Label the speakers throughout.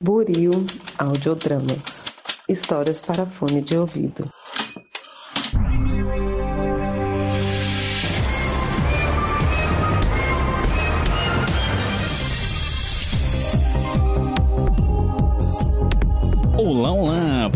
Speaker 1: Buril Audiodramas Histórias para fone de ouvido.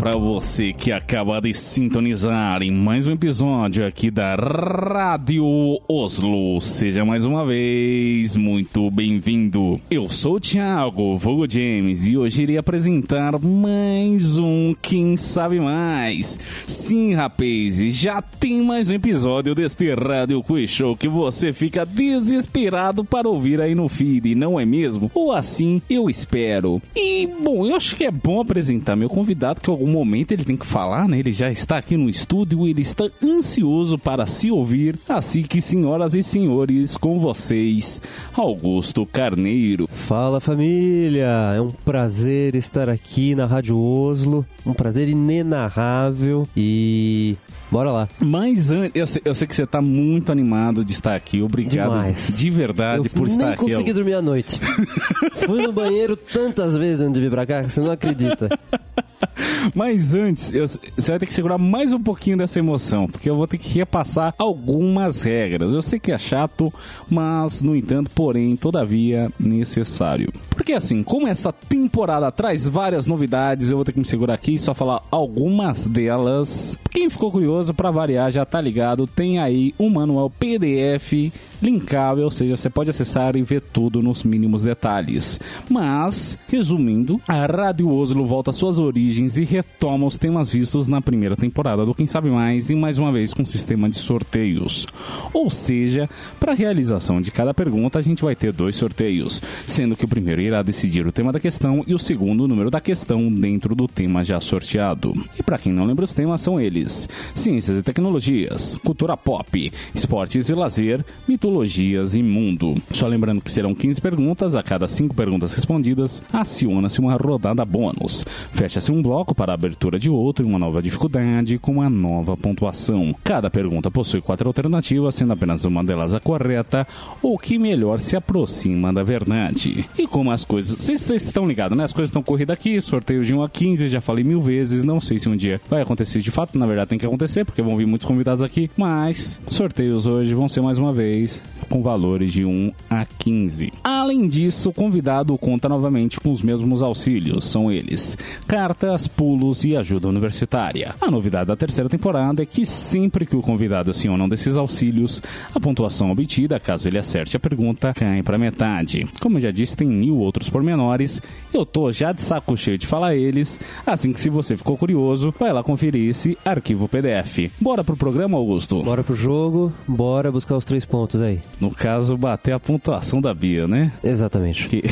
Speaker 2: Para você que acaba de sintonizar em mais um episódio aqui da Rádio Oslo. Seja mais uma vez muito bem-vindo. Eu sou o Thiago Vulgo James e hoje irei apresentar mais um Quem Sabe Mais. Sim, rapaz, já tem mais um episódio deste Rádio Quiz Show que você fica desesperado para ouvir aí no feed, não é mesmo? Ou assim eu espero. E, bom, eu acho que é bom apresentar meu convidado, que algum momento ele tem que falar, né? Ele já está aqui no estúdio, ele está ansioso para se ouvir. Assim que, senhoras e senhores, com vocês, Augusto Carneiro.
Speaker 3: Fala família, é um prazer estar aqui na Rádio Oslo, um prazer inenarrável e Bora lá.
Speaker 2: Mas antes, eu sei, eu sei que você está muito animado de estar aqui. Obrigado
Speaker 3: Demais.
Speaker 2: de verdade
Speaker 3: eu
Speaker 2: por estar
Speaker 3: nem
Speaker 2: aqui.
Speaker 3: consegui dormir à noite. Fui no banheiro tantas vezes antes de vir pra cá você não acredita.
Speaker 2: Mas antes, eu- você vai ter que segurar mais um pouquinho dessa emoção, porque eu vou ter que repassar algumas regras. Eu sei que é chato, mas, no entanto, porém, todavia, necessário. Porque assim, como essa temporada traz várias novidades, eu vou ter que me segurar aqui e só falar algumas delas. Quem ficou curioso, pra variar, já tá ligado, tem aí um manual PDF linkável, ou seja, você pode acessar e ver tudo nos mínimos detalhes. Mas, resumindo, a Rádio Oslo volta às suas origens e retoma os temas vistos na primeira temporada do Quem Sabe Mais e mais uma vez com sistema de sorteios. Ou seja, para a realização de cada pergunta a gente vai ter dois sorteios, sendo que o primeiro irá decidir o tema da questão e o segundo o número da questão dentro do tema já sorteado. E para quem não lembra os temas são eles: ciências e tecnologias, cultura pop, esportes e lazer, mitologias e mundo. Só lembrando que serão 15 perguntas, a cada 5 perguntas respondidas, aciona-se uma rodada bônus. Fecha-se um bloco para a abertura de outro em uma nova dificuldade com uma nova pontuação. Cada pergunta possui quatro alternativas, sendo apenas uma delas a correta ou que melhor se aproxima da verdade. E como as coisas. Vocês estão ligados, né? As coisas estão corridas aqui, sorteio de 1 a 15, já falei mil vezes, não sei se um dia vai acontecer de fato, na verdade tem que acontecer, porque vão vir muitos convidados aqui, mas sorteios hoje vão ser mais uma vez com valores de 1 a 15. Além disso, o convidado conta novamente com os mesmos auxílios, são eles: cartas, pulos e ajuda universitária. A novidade da terceira temporada é que sempre que o convidado aciona um desses auxílios, a pontuação obtida, caso ele acerte a pergunta, cai para metade. Como eu já disse, tem mil outros pormenores. Eu tô já de saco cheio de falar eles, assim que se você ficou curioso, vai lá conferir esse arquivo PDF. Bora pro programa, Augusto?
Speaker 3: Bora pro jogo, bora buscar os três pontos aí.
Speaker 2: No caso, bater a pontuação da Bia, né?
Speaker 3: Exatamente.
Speaker 2: Que...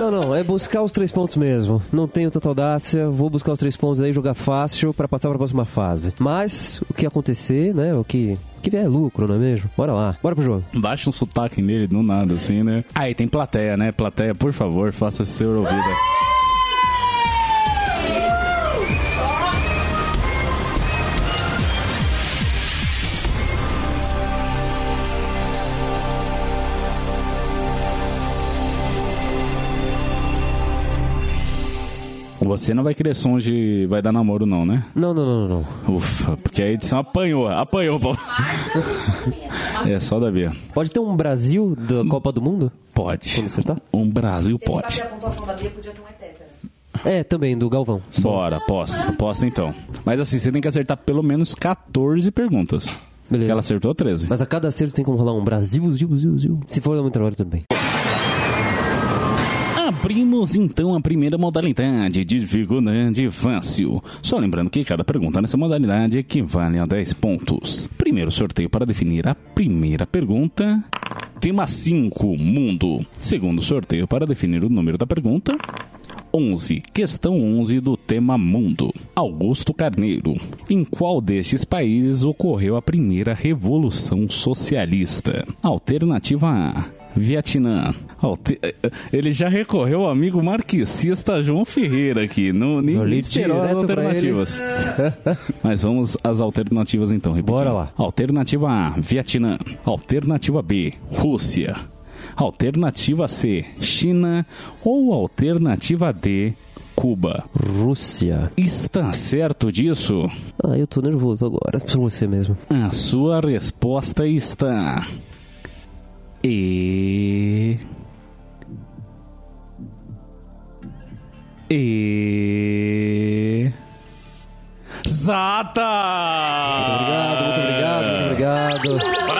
Speaker 3: Não, não, é buscar os três pontos mesmo. Não tenho tanta audácia, vou buscar os três pontos aí, jogar fácil pra passar pra próxima fase. Mas o que acontecer, né? O que, que vier é lucro, não é mesmo? Bora lá, bora pro jogo.
Speaker 2: Baixa um sotaque nele do nada, assim, né? Aí tem plateia, né? Plateia, por favor, faça ser ouvida. Você não vai querer som de vai dar namoro, não, né?
Speaker 3: Não, não, não, não. não.
Speaker 2: Ufa, porque a edição apanhou, apanhou, pô. É só da Bia.
Speaker 3: Pode ter um Brasil da Copa do Mundo?
Speaker 2: Pode.
Speaker 3: Quando acertar?
Speaker 2: Um Brasil
Speaker 4: Se
Speaker 2: pode.
Speaker 4: bater a pontuação da Bia, podia ter um hetétero.
Speaker 3: É, também, do Galvão. Só.
Speaker 2: Bora, aposta, aposta então. Mas assim, você tem que acertar pelo menos 14 perguntas.
Speaker 3: Beleza.
Speaker 2: Que ela acertou 13.
Speaker 3: Mas a cada acerto tem como rolar um Brasil, Zil, Zil, Zil. Se for dar muito trabalho, tudo bem.
Speaker 2: Abrimos então a primeira modalidade de dificuldade fácil. Só lembrando que cada pergunta nessa modalidade equivale a 10 pontos. Primeiro sorteio para definir a primeira pergunta. Tema 5, mundo. Segundo sorteio para definir o número da pergunta. 11. Questão 11 do tema Mundo. Augusto Carneiro. Em qual destes países ocorreu a primeira Revolução Socialista? Alternativa A. Vietnã. Alte- Ele já recorreu ao amigo marxista João Ferreira aqui. Não, nem
Speaker 3: li
Speaker 2: esperou as alternativas. Mas vamos às alternativas então. repetindo.
Speaker 3: Bora lá.
Speaker 2: Alternativa A, Vietnã. Alternativa B, Rússia. Alternativa C, China. Ou alternativa D, Cuba.
Speaker 3: Rússia.
Speaker 2: Está certo disso?
Speaker 3: Ah, eu tô nervoso agora. Por você mesmo.
Speaker 2: A sua resposta está. E. E. Zata!
Speaker 3: Muito obrigado, muito obrigado, muito obrigado.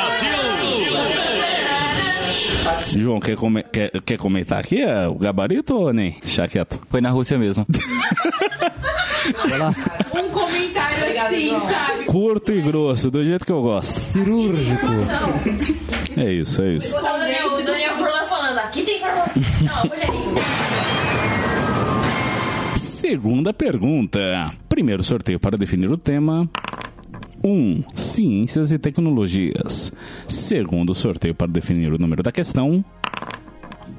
Speaker 2: João, quer, come- quer, quer comentar aqui é, o gabarito ou nem? Deixa quieto.
Speaker 5: Foi na Rússia mesmo.
Speaker 6: Um comentário assim, sabe?
Speaker 2: Curto e grosso, do jeito que eu gosto.
Speaker 3: Cirúrgico.
Speaker 2: É isso, é isso.
Speaker 6: O Daniel, o Daniel Furlan falando, aqui tem informação. Não, Rogerinho.
Speaker 2: Segunda pergunta. Primeiro sorteio para definir o tema. 1. Um, ciências e tecnologias. Segundo sorteio para definir o número da questão.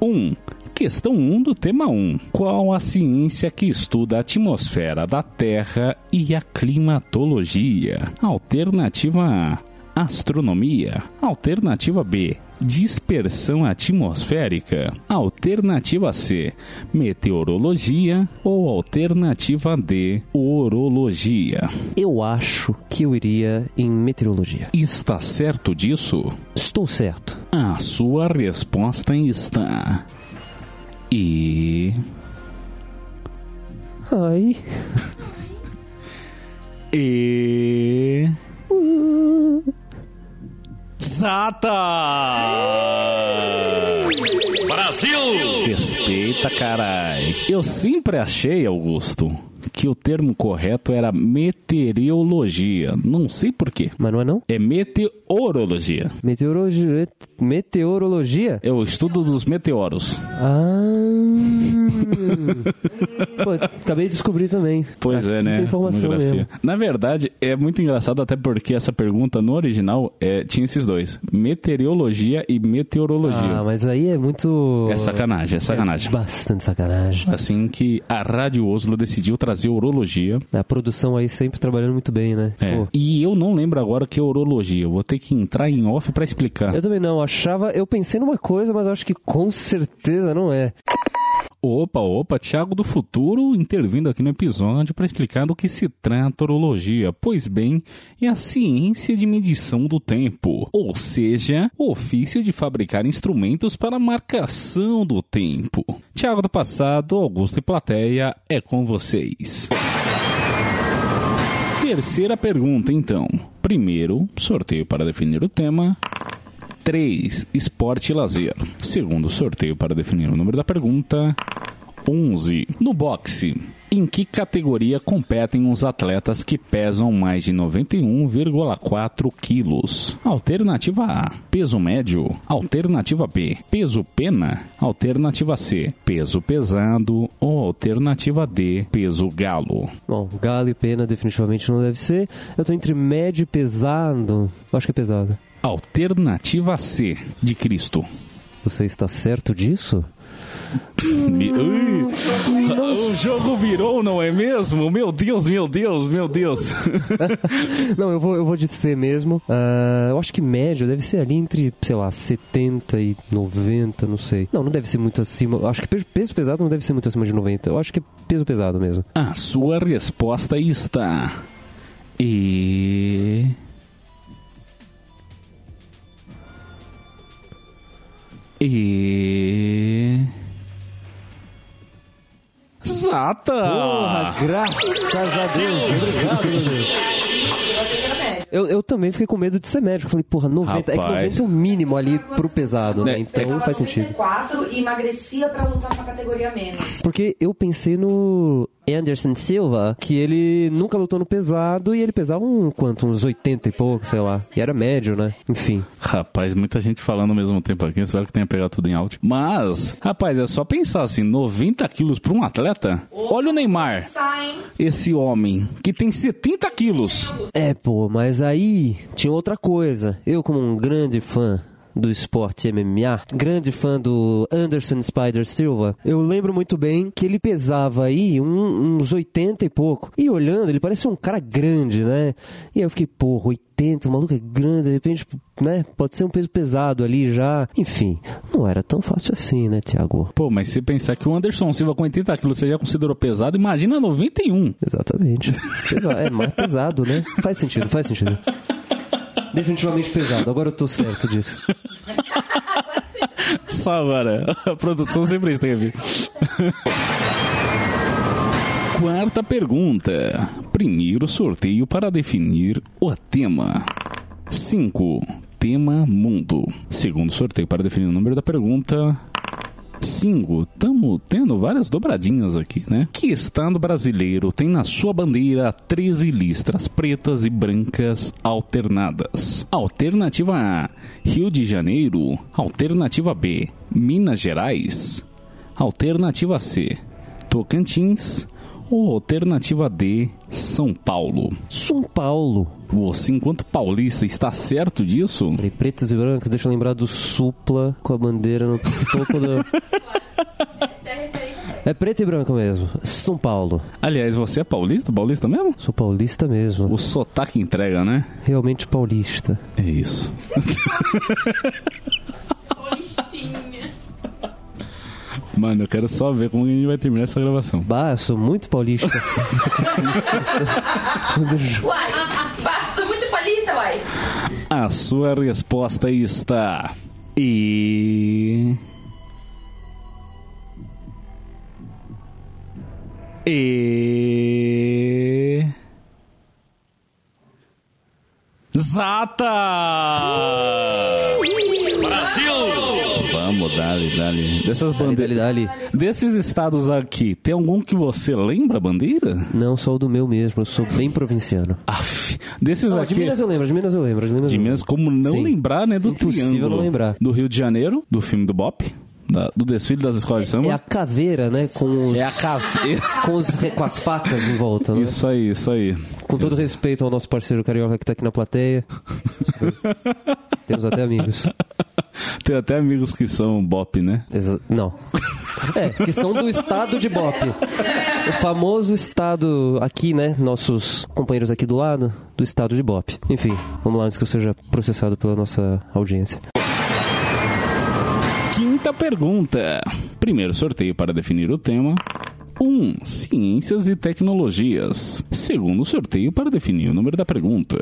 Speaker 2: 1. Um, questão 1 um do tema 1. Qual a ciência que estuda a atmosfera da Terra e a climatologia? Alternativa A. Astronomia. Alternativa B. Dispersão atmosférica. Alternativa C. Meteorologia. Ou alternativa D. Orologia.
Speaker 3: Eu acho que eu iria em meteorologia.
Speaker 2: Está certo disso?
Speaker 3: Estou certo.
Speaker 2: A sua resposta está. E.
Speaker 3: Ai.
Speaker 2: E. Zata! Brasil! Respeita, carai. Eu sempre achei, Augusto, que o termo correto era meteorologia. Não sei porquê.
Speaker 3: Mas não é não?
Speaker 2: É meteorologia.
Speaker 3: Meteorologia. Meteorologia?
Speaker 2: É o estudo dos meteoros.
Speaker 3: Ah. Pô, acabei de descobrir também.
Speaker 2: Pois
Speaker 3: Aqui
Speaker 2: é, né? Na verdade, é muito engraçado até porque essa pergunta no original é, tinha esses dois: meteorologia e meteorologia.
Speaker 3: Ah, mas aí é muito.
Speaker 2: É sacanagem, é sacanagem.
Speaker 3: Bastante sacanagem.
Speaker 2: Assim que a Rádio Oslo decidiu trazer urologia.
Speaker 3: A produção aí sempre trabalhando muito bem, né?
Speaker 2: É.
Speaker 3: Pô,
Speaker 2: E eu não lembro agora o que é urologia. Vou ter que entrar em off pra explicar.
Speaker 3: eu também não, achava. Eu pensei numa coisa, mas acho que com certeza não é.
Speaker 2: Opa, opa, Thiago do Futuro intervindo aqui no episódio para explicar do que se trata a urologia. Pois bem, é a ciência de medição do tempo, ou seja, o ofício de fabricar instrumentos para marcação do tempo. Thiago do passado, Augusto e plateia, é com vocês. Terceira pergunta, então. Primeiro, sorteio para definir o tema. 3. Esporte e lazer. Segundo sorteio para definir o número da pergunta. 11. No boxe. Em que categoria competem os atletas que pesam mais de 91,4 quilos? Alternativa A, peso médio. Alternativa B, peso pena. Alternativa C, peso pesado. Ou alternativa D, peso galo.
Speaker 3: Bom, galo e pena definitivamente não deve ser. Eu tô entre médio e pesado. Acho que é pesado.
Speaker 2: Alternativa C, de Cristo.
Speaker 3: Você está certo disso?
Speaker 2: Me- Ui, o jogo virou, não é mesmo? Meu Deus, meu Deus, meu Deus.
Speaker 3: Não, eu vou, eu vou de C mesmo. Ah, eu acho que médio deve ser ali entre, sei lá, 70 e 90, não sei. Não, não deve ser muito acima. eu Acho que pe- peso pesado não deve ser muito acima de 90. Eu acho que é peso pesado mesmo.
Speaker 2: A sua resposta está. E. E. Zata!
Speaker 3: Porra, graças a Deus. Obrigado, meu Deus.
Speaker 4: Eu.
Speaker 3: Eu, também fiquei com medo de ser médico. Falei, porra, 90. É que
Speaker 2: Rapaz.
Speaker 3: 90 é o mínimo ali pro pesado, né?
Speaker 2: É,
Speaker 3: Então
Speaker 4: Eu
Speaker 3: faz sentido.
Speaker 4: 94 e emagrecia pra lutar pra categoria menos.
Speaker 3: Porque eu pensei no Anderson Silva, que ele nunca lutou no pesado e ele pesava um quanto? Uns 80 e pouco, sei lá. E era médio, né? Enfim.
Speaker 2: Rapaz, muita gente falando ao mesmo tempo aqui. Espero que tenha pegado tudo em áudio. Mas, rapaz, é só pensar assim: 90 quilos para um atleta? Olha o Neymar, esse homem que tem 70 quilos.
Speaker 3: É, pô, mas aí tinha outra coisa. Eu, como um grande fã do esporte MMA, grande fã do Anderson Spider Silva, eu lembro muito bem que ele pesava aí um- uns 80 e pouco. E olhando, ele parecia um cara grande, né? E aí eu fiquei, porra, 80, o maluco é grande, de repente, né? Pode ser um peso pesado ali já. Enfim, não era tão fácil assim, né, Tiago?
Speaker 2: Pô, mas se pensar que o Anderson Silva com 80 quilos você já considerou pesado, imagina 91.
Speaker 3: Exatamente. É mais pesado, né? Faz sentido, faz sentido. Definitivamente pesado, agora eu tô certo disso.
Speaker 2: Só agora. A produção sempre esteve. Quarta pergunta. Primeiro sorteio para definir o tema. 5. Tema mundo. Segundo sorteio para definir o número da pergunta. 5. Tamo tendo várias dobradinhas aqui, né? Que estado brasileiro tem na sua bandeira 13 listras pretas e brancas alternadas? Alternativa A: Rio de Janeiro. Alternativa B: Minas Gerais. Alternativa C: Tocantins. Ou alternativa D: São Paulo.
Speaker 3: São Paulo.
Speaker 2: Você, enquanto paulista, está certo disso?
Speaker 3: Peraí, pretas e brancas, deixa eu lembrar do Supla com a bandeira no topo
Speaker 6: é.
Speaker 3: É preto e branco mesmo. São Paulo.
Speaker 2: Aliás, você é paulista? Paulista mesmo?
Speaker 3: Sou paulista mesmo.
Speaker 2: O sotaque entrega, né?
Speaker 3: Realmente paulista.
Speaker 2: É isso.
Speaker 6: Paulistinha.
Speaker 2: Mano, eu quero só ver como a gente vai terminar essa gravação.
Speaker 3: Bah, eu sou muito paulista.
Speaker 6: Uai, bah, sou muito palista, uai.
Speaker 2: A sua resposta está. E. E. Zata! Brasil! Vamos, dali, dali. Dessas bandeiras.
Speaker 3: dali.
Speaker 2: Desses estados aqui, tem algum que você lembra a bandeira?
Speaker 3: Não, sou do meu mesmo, eu sou bem provinciano.
Speaker 2: Aff, desses
Speaker 3: Não,
Speaker 2: aqui.
Speaker 3: de Minas eu lembro, de Minas eu lembro. De Minas,
Speaker 2: De Minas, como não
Speaker 3: Sim.
Speaker 2: lembrar, né? Do
Speaker 3: Impossível
Speaker 2: Triângulo.
Speaker 3: não lembrar.
Speaker 2: Do Rio de Janeiro, do filme do Bop, da- do desfile das escolas de samba.
Speaker 3: É a caveira, né? Com os,
Speaker 2: É a caveira.
Speaker 3: com, os com as facas em volta, né?
Speaker 2: Isso aí, isso aí.
Speaker 3: Com todo respeito ao nosso parceiro carioca que tá aqui na plateia. Temos até amigos.
Speaker 2: Tem até amigos que são Bop, né?
Speaker 3: Exa- não. É, que são do estado de Bop. O famoso estado aqui, né? Nossos companheiros aqui do lado, do estado de Bop. Enfim, vamos lá antes que eu seja processado pela nossa audiência.
Speaker 2: Quinta pergunta. Primeiro sorteio para definir o tema. 1. Um, ciências e tecnologias. Segundo sorteio para definir o número da pergunta.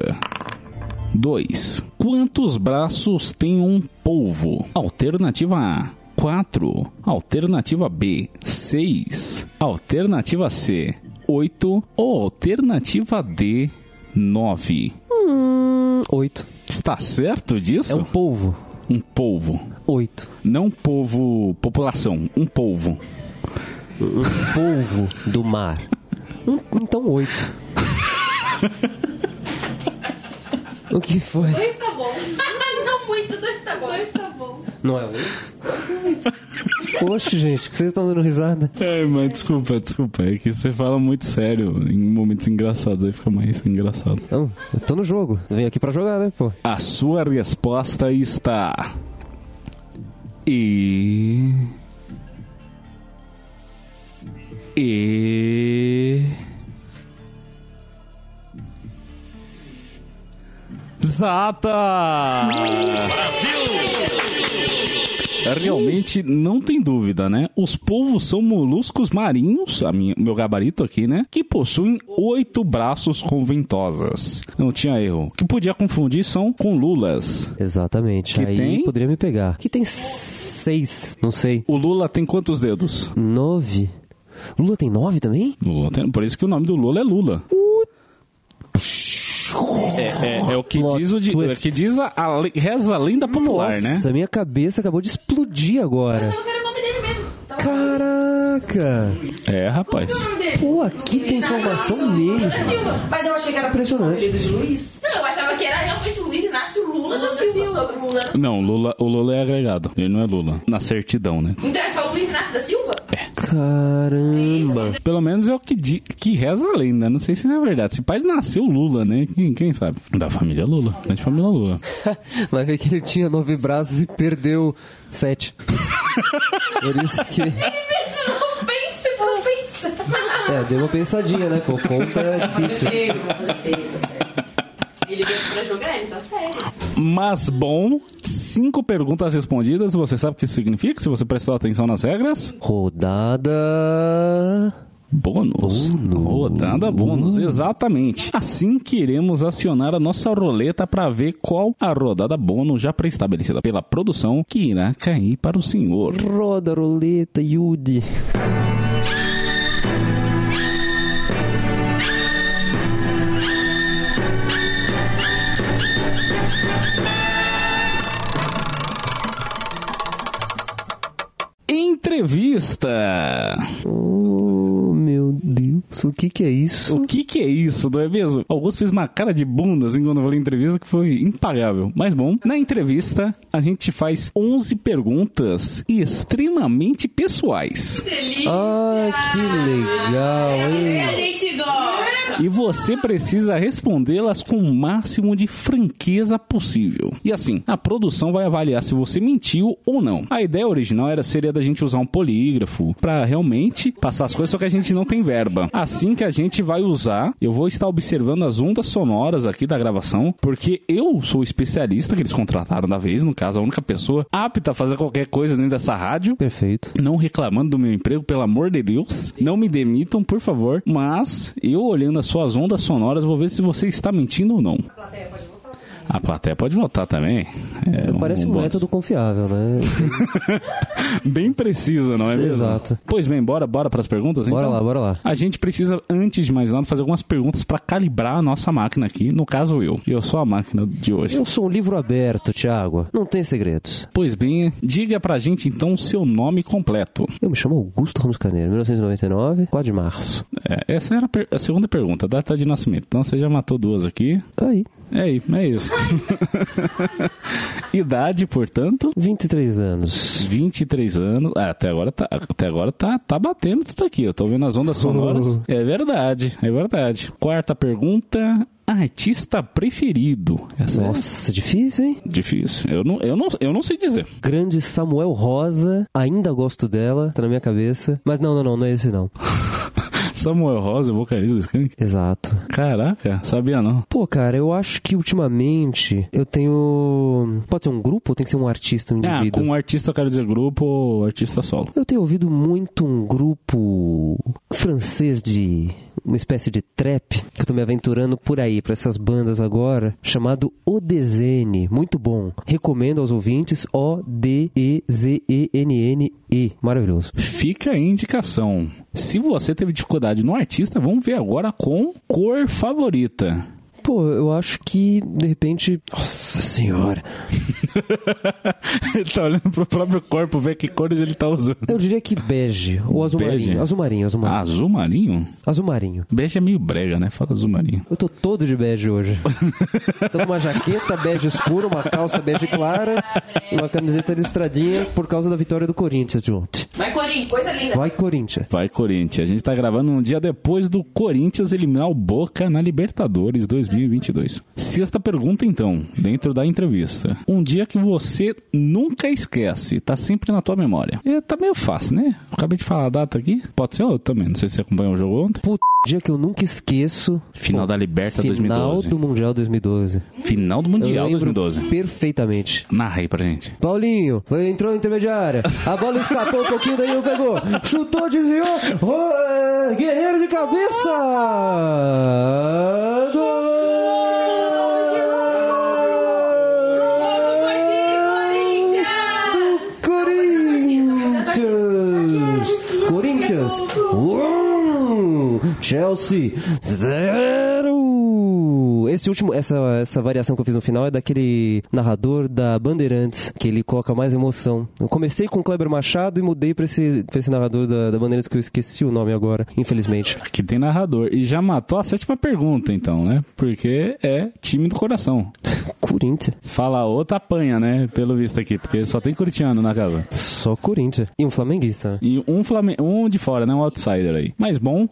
Speaker 2: 2. Quantos braços tem um polvo? Alternativa A. 4. Alternativa B. 6. Alternativa C. 8. Ou alternativa D. 9.
Speaker 3: Hum, oito.
Speaker 2: Está certo
Speaker 3: É
Speaker 2: disso?
Speaker 3: um polvo.
Speaker 2: um polvo.
Speaker 3: Oito.
Speaker 2: Não povo, população, um polvo.
Speaker 3: Um polvo do mar. Então oito. O que foi?
Speaker 6: Dois tá bom. Não muito, dois tá bom. Dois tá bom.
Speaker 3: Não é oito? Oxe, gente, que vocês estão dando risada?
Speaker 2: É, mas desculpa, desculpa. É que você fala muito sério em momentos engraçados, aí fica mais engraçado.
Speaker 3: Não, eu tô no jogo. Eu venho aqui pra jogar, né, pô?
Speaker 2: A sua resposta está. E. E. Zata! Realmente não tem dúvida, né? Os polvos são moluscos marinhos, a minha, meu gabarito aqui, né? Que possuem oito braços com ventosas. Não tinha erro. O que podia confundir são com lulas.
Speaker 3: Exatamente.
Speaker 2: Que
Speaker 3: Aí
Speaker 2: tem?
Speaker 3: poderia me pegar. Que tem seis, não sei.
Speaker 2: O Lula tem quantos dedos?
Speaker 3: Nove. Lula tem nove também?
Speaker 2: Lula tem- por isso que o nome do Lula é Lula. É, é- é o que
Speaker 3: Plot
Speaker 2: diz, o, di-
Speaker 3: twist.
Speaker 2: que diz a, a reza a lenda popular, né?
Speaker 3: Nossa, minha cabeça acabou de explodir agora.
Speaker 6: Eu quero o nome dele mesmo. Tá.
Speaker 3: Caraca!
Speaker 2: É, rapaz.
Speaker 6: É o nome dele?
Speaker 3: Pô, aqui tem informação mesmo.
Speaker 4: Mas eu achei que era
Speaker 3: Impressionante.
Speaker 4: de Luiz.
Speaker 6: Não, eu achava que era realmente Luiz Inácio Lula da Silva. Lula.
Speaker 2: Não, Lula, o Lula é agregado. Ele não é Lula. Na certidão, né?
Speaker 6: Então é só Luiz Inácio da Silva?
Speaker 3: Caramba! Lula.
Speaker 2: Pelo menos é o que, di- que reza a lenda. Não sei se é verdade. Se pai ele nasceu Lula, né? Quem, quem sabe? Da família Lula. Da família Lula.
Speaker 3: Vai ver que ele tinha nove braços e perdeu sete. Por isso que.
Speaker 6: Não não pense.
Speaker 3: É, deu uma pensadinha, né? Pô, conta é difícil.
Speaker 4: Feio, vou fazer feio, tá certo.
Speaker 6: Ele veio pra jogar, ele tá sério.
Speaker 2: Mas bom, cinco perguntas respondidas. Você sabe o que isso significa? Se você prestou atenção nas regras?
Speaker 3: Rodada.
Speaker 2: Bônus. Rodada bônus, exatamente. Assim que iremos acionar a nossa roleta para ver qual a rodada bônus já pré-estabelecida pela produção que irá cair para o senhor.
Speaker 3: Roda, roleta, Yudi.
Speaker 2: Entrevista.
Speaker 3: Oh, meu Deus. O que que é isso?
Speaker 2: O que que é isso, não é mesmo? Augusto fez uma cara de bunda assim quando eu falei entrevista que foi impagável. Mas bom, na entrevista a gente faz 11 perguntas extremamente pessoais.
Speaker 3: Ah, que legal,
Speaker 6: A
Speaker 3: hein?
Speaker 6: gente gosta.
Speaker 2: E você precisa respondê-las com o máximo de franqueza possível. E assim, a produção vai avaliar se você mentiu ou não. A ideia original era seria da gente usar um polígrafo pra realmente passar as coisas, só que a gente não tem verba. Assim que a gente vai usar, eu vou estar observando as ondas sonoras aqui da gravação, porque eu sou o especialista que eles contrataram da vez, no caso, a única pessoa apta a fazer qualquer coisa dentro dessa rádio
Speaker 3: Perfeito.
Speaker 2: não reclamando do meu emprego, pelo amor de Deus. Não me demitam, por favor. Mas eu olhando as suas ondas sonoras, vou ver se você está mentindo ou não. A plateia pode votar também. É,
Speaker 3: Parece um
Speaker 2: bônus.
Speaker 3: método confiável, né?
Speaker 2: Bem preciso, não é mesmo?
Speaker 3: Exato.
Speaker 2: Pois bem, bora, bora para as perguntas,
Speaker 3: Bora
Speaker 2: então?
Speaker 3: lá, bora lá.
Speaker 2: A gente precisa, antes de mais nada, fazer algumas perguntas para calibrar a nossa máquina aqui. No caso, eu. Eu sou a máquina de hoje.
Speaker 3: Eu sou um livro aberto, Thiago. Não tem segredos.
Speaker 2: Pois bem, diga pra gente então o seu nome completo.
Speaker 3: Eu me chamo Augusto Ramos Carneiro, 1999, 4 de março.
Speaker 2: É, essa era a, a segunda pergunta, data de nascimento. Então você já matou duas aqui.
Speaker 3: Aí,
Speaker 2: É aí, é isso. Idade, portanto,
Speaker 3: 23 anos.
Speaker 2: 23 anos. Ah, até agora tá, até agora tá, tá batendo tudo aqui. Eu tô vendo as ondas sonoras. É verdade, é verdade. Quarta pergunta. Artista preferido. Essa
Speaker 3: Nossa, difícil, hein?
Speaker 2: é difícil. Eu não, eu, não, eu não sei dizer.
Speaker 3: Grande Samuel Rosa, ainda gosto dela, tá na minha cabeça. Mas não, não, não, não é esse não.
Speaker 2: Samuel Rosa, vocalista do Skank.
Speaker 3: Exato.
Speaker 2: Caraca, sabia não.
Speaker 3: Pô, cara, eu acho que ultimamente eu tenho. Pode ser um grupo ou tem que ser um artista, um
Speaker 2: Ah, com artista eu quero dizer grupo ou artista solo.
Speaker 3: Eu tenho ouvido muito um grupo francês de uma espécie de trap que eu tô me aventurando por aí pra essas bandas agora, chamado Odezene, muito bom. Recomendo aos ouvintes O D E Z E N N E, maravilhoso.
Speaker 2: Fica a indicação. Se você teve dificuldade no artista, vamos ver agora com cor favorita.
Speaker 3: Pô, eu acho que de repente, nossa senhora,
Speaker 2: ele tá olhando pro próprio corpo, ver que cores ele tá usando.
Speaker 3: eu diria que bege ou azul
Speaker 2: Bege?
Speaker 3: marinho, azul marinho, azul marinho.
Speaker 2: Azul marinho?
Speaker 3: Azul marinho.
Speaker 2: Bege é meio brega, né? Fala azul marinho.
Speaker 3: Eu tô todo de bege hoje. tô com uma jaqueta bege escura, uma calça bege clara e uma camiseta listradinha por causa da vitória do Corinthians de ontem.
Speaker 6: Vai, Corinthians.
Speaker 4: Coisa linda.
Speaker 3: Vai, Corinthians.
Speaker 2: Vai, Corinthians. A gente tá gravando um dia depois do Corinthians eliminar o Boca na Libertadores 2022. Sexta pergunta, então, dentro da entrevista. Um dia que você nunca esquece, tá sempre na tua memória. É, tá meio fácil, né? Acabei de falar a data aqui. Pode ser outro também. Não sei se você acompanhou o jogo ontem.
Speaker 3: Puta, dia que eu nunca esqueço.
Speaker 2: Final da Liberta
Speaker 3: Final
Speaker 2: 2012.
Speaker 3: do Mundial 2012.
Speaker 2: Final do
Speaker 3: Eu
Speaker 2: Mundial
Speaker 3: lembro
Speaker 2: 2012.
Speaker 3: perfeitamente.
Speaker 2: Narra aí pra gente.
Speaker 3: Paulinho, entrou na intermediária. A bola escapou um pouquinho, Danilo pegou. Chutou, desviou. Oh, é, Guerreiro de cabeça! Gol! Do Corinthians! Corinthians! Um, Chelsea, zero! esse último, essa, essa variação que eu fiz no final é daquele narrador da Bandeirantes, que ele coloca mais emoção. Eu comecei com o Kleber Machado e mudei pra esse, pra esse narrador da, da Bandeirantes que eu esqueci o nome agora, infelizmente.
Speaker 2: Aqui tem narrador. E já matou a sétima pergunta, então, né? Porque é time do coração.
Speaker 3: Corinthians.
Speaker 2: Fala outra, apanha, né? Pelo visto aqui, porque só tem corintiano na casa.
Speaker 3: Só Corinthians. E um flamenguista. né?
Speaker 2: E um, Flame... um de fora, né? Um outsider aí. Mas bom,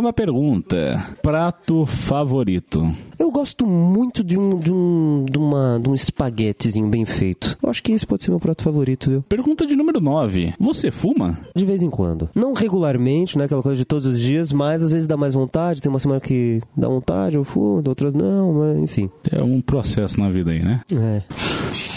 Speaker 2: oitava pergunta. Prato favorito.
Speaker 3: Eu gosto muito de um, de um, de uma, de um espaguetezinho bem feito. Eu acho que esse pode ser meu prato favorito, viu?
Speaker 2: Pergunta de número 9. Você fuma?
Speaker 3: De vez em quando. Não regularmente, né? Aquela coisa de todos os dias, mas às vezes dá mais vontade. Tem uma semana que dá vontade, eu fumo, outras não, mas enfim.
Speaker 2: É um processo na vida aí, né?
Speaker 3: É.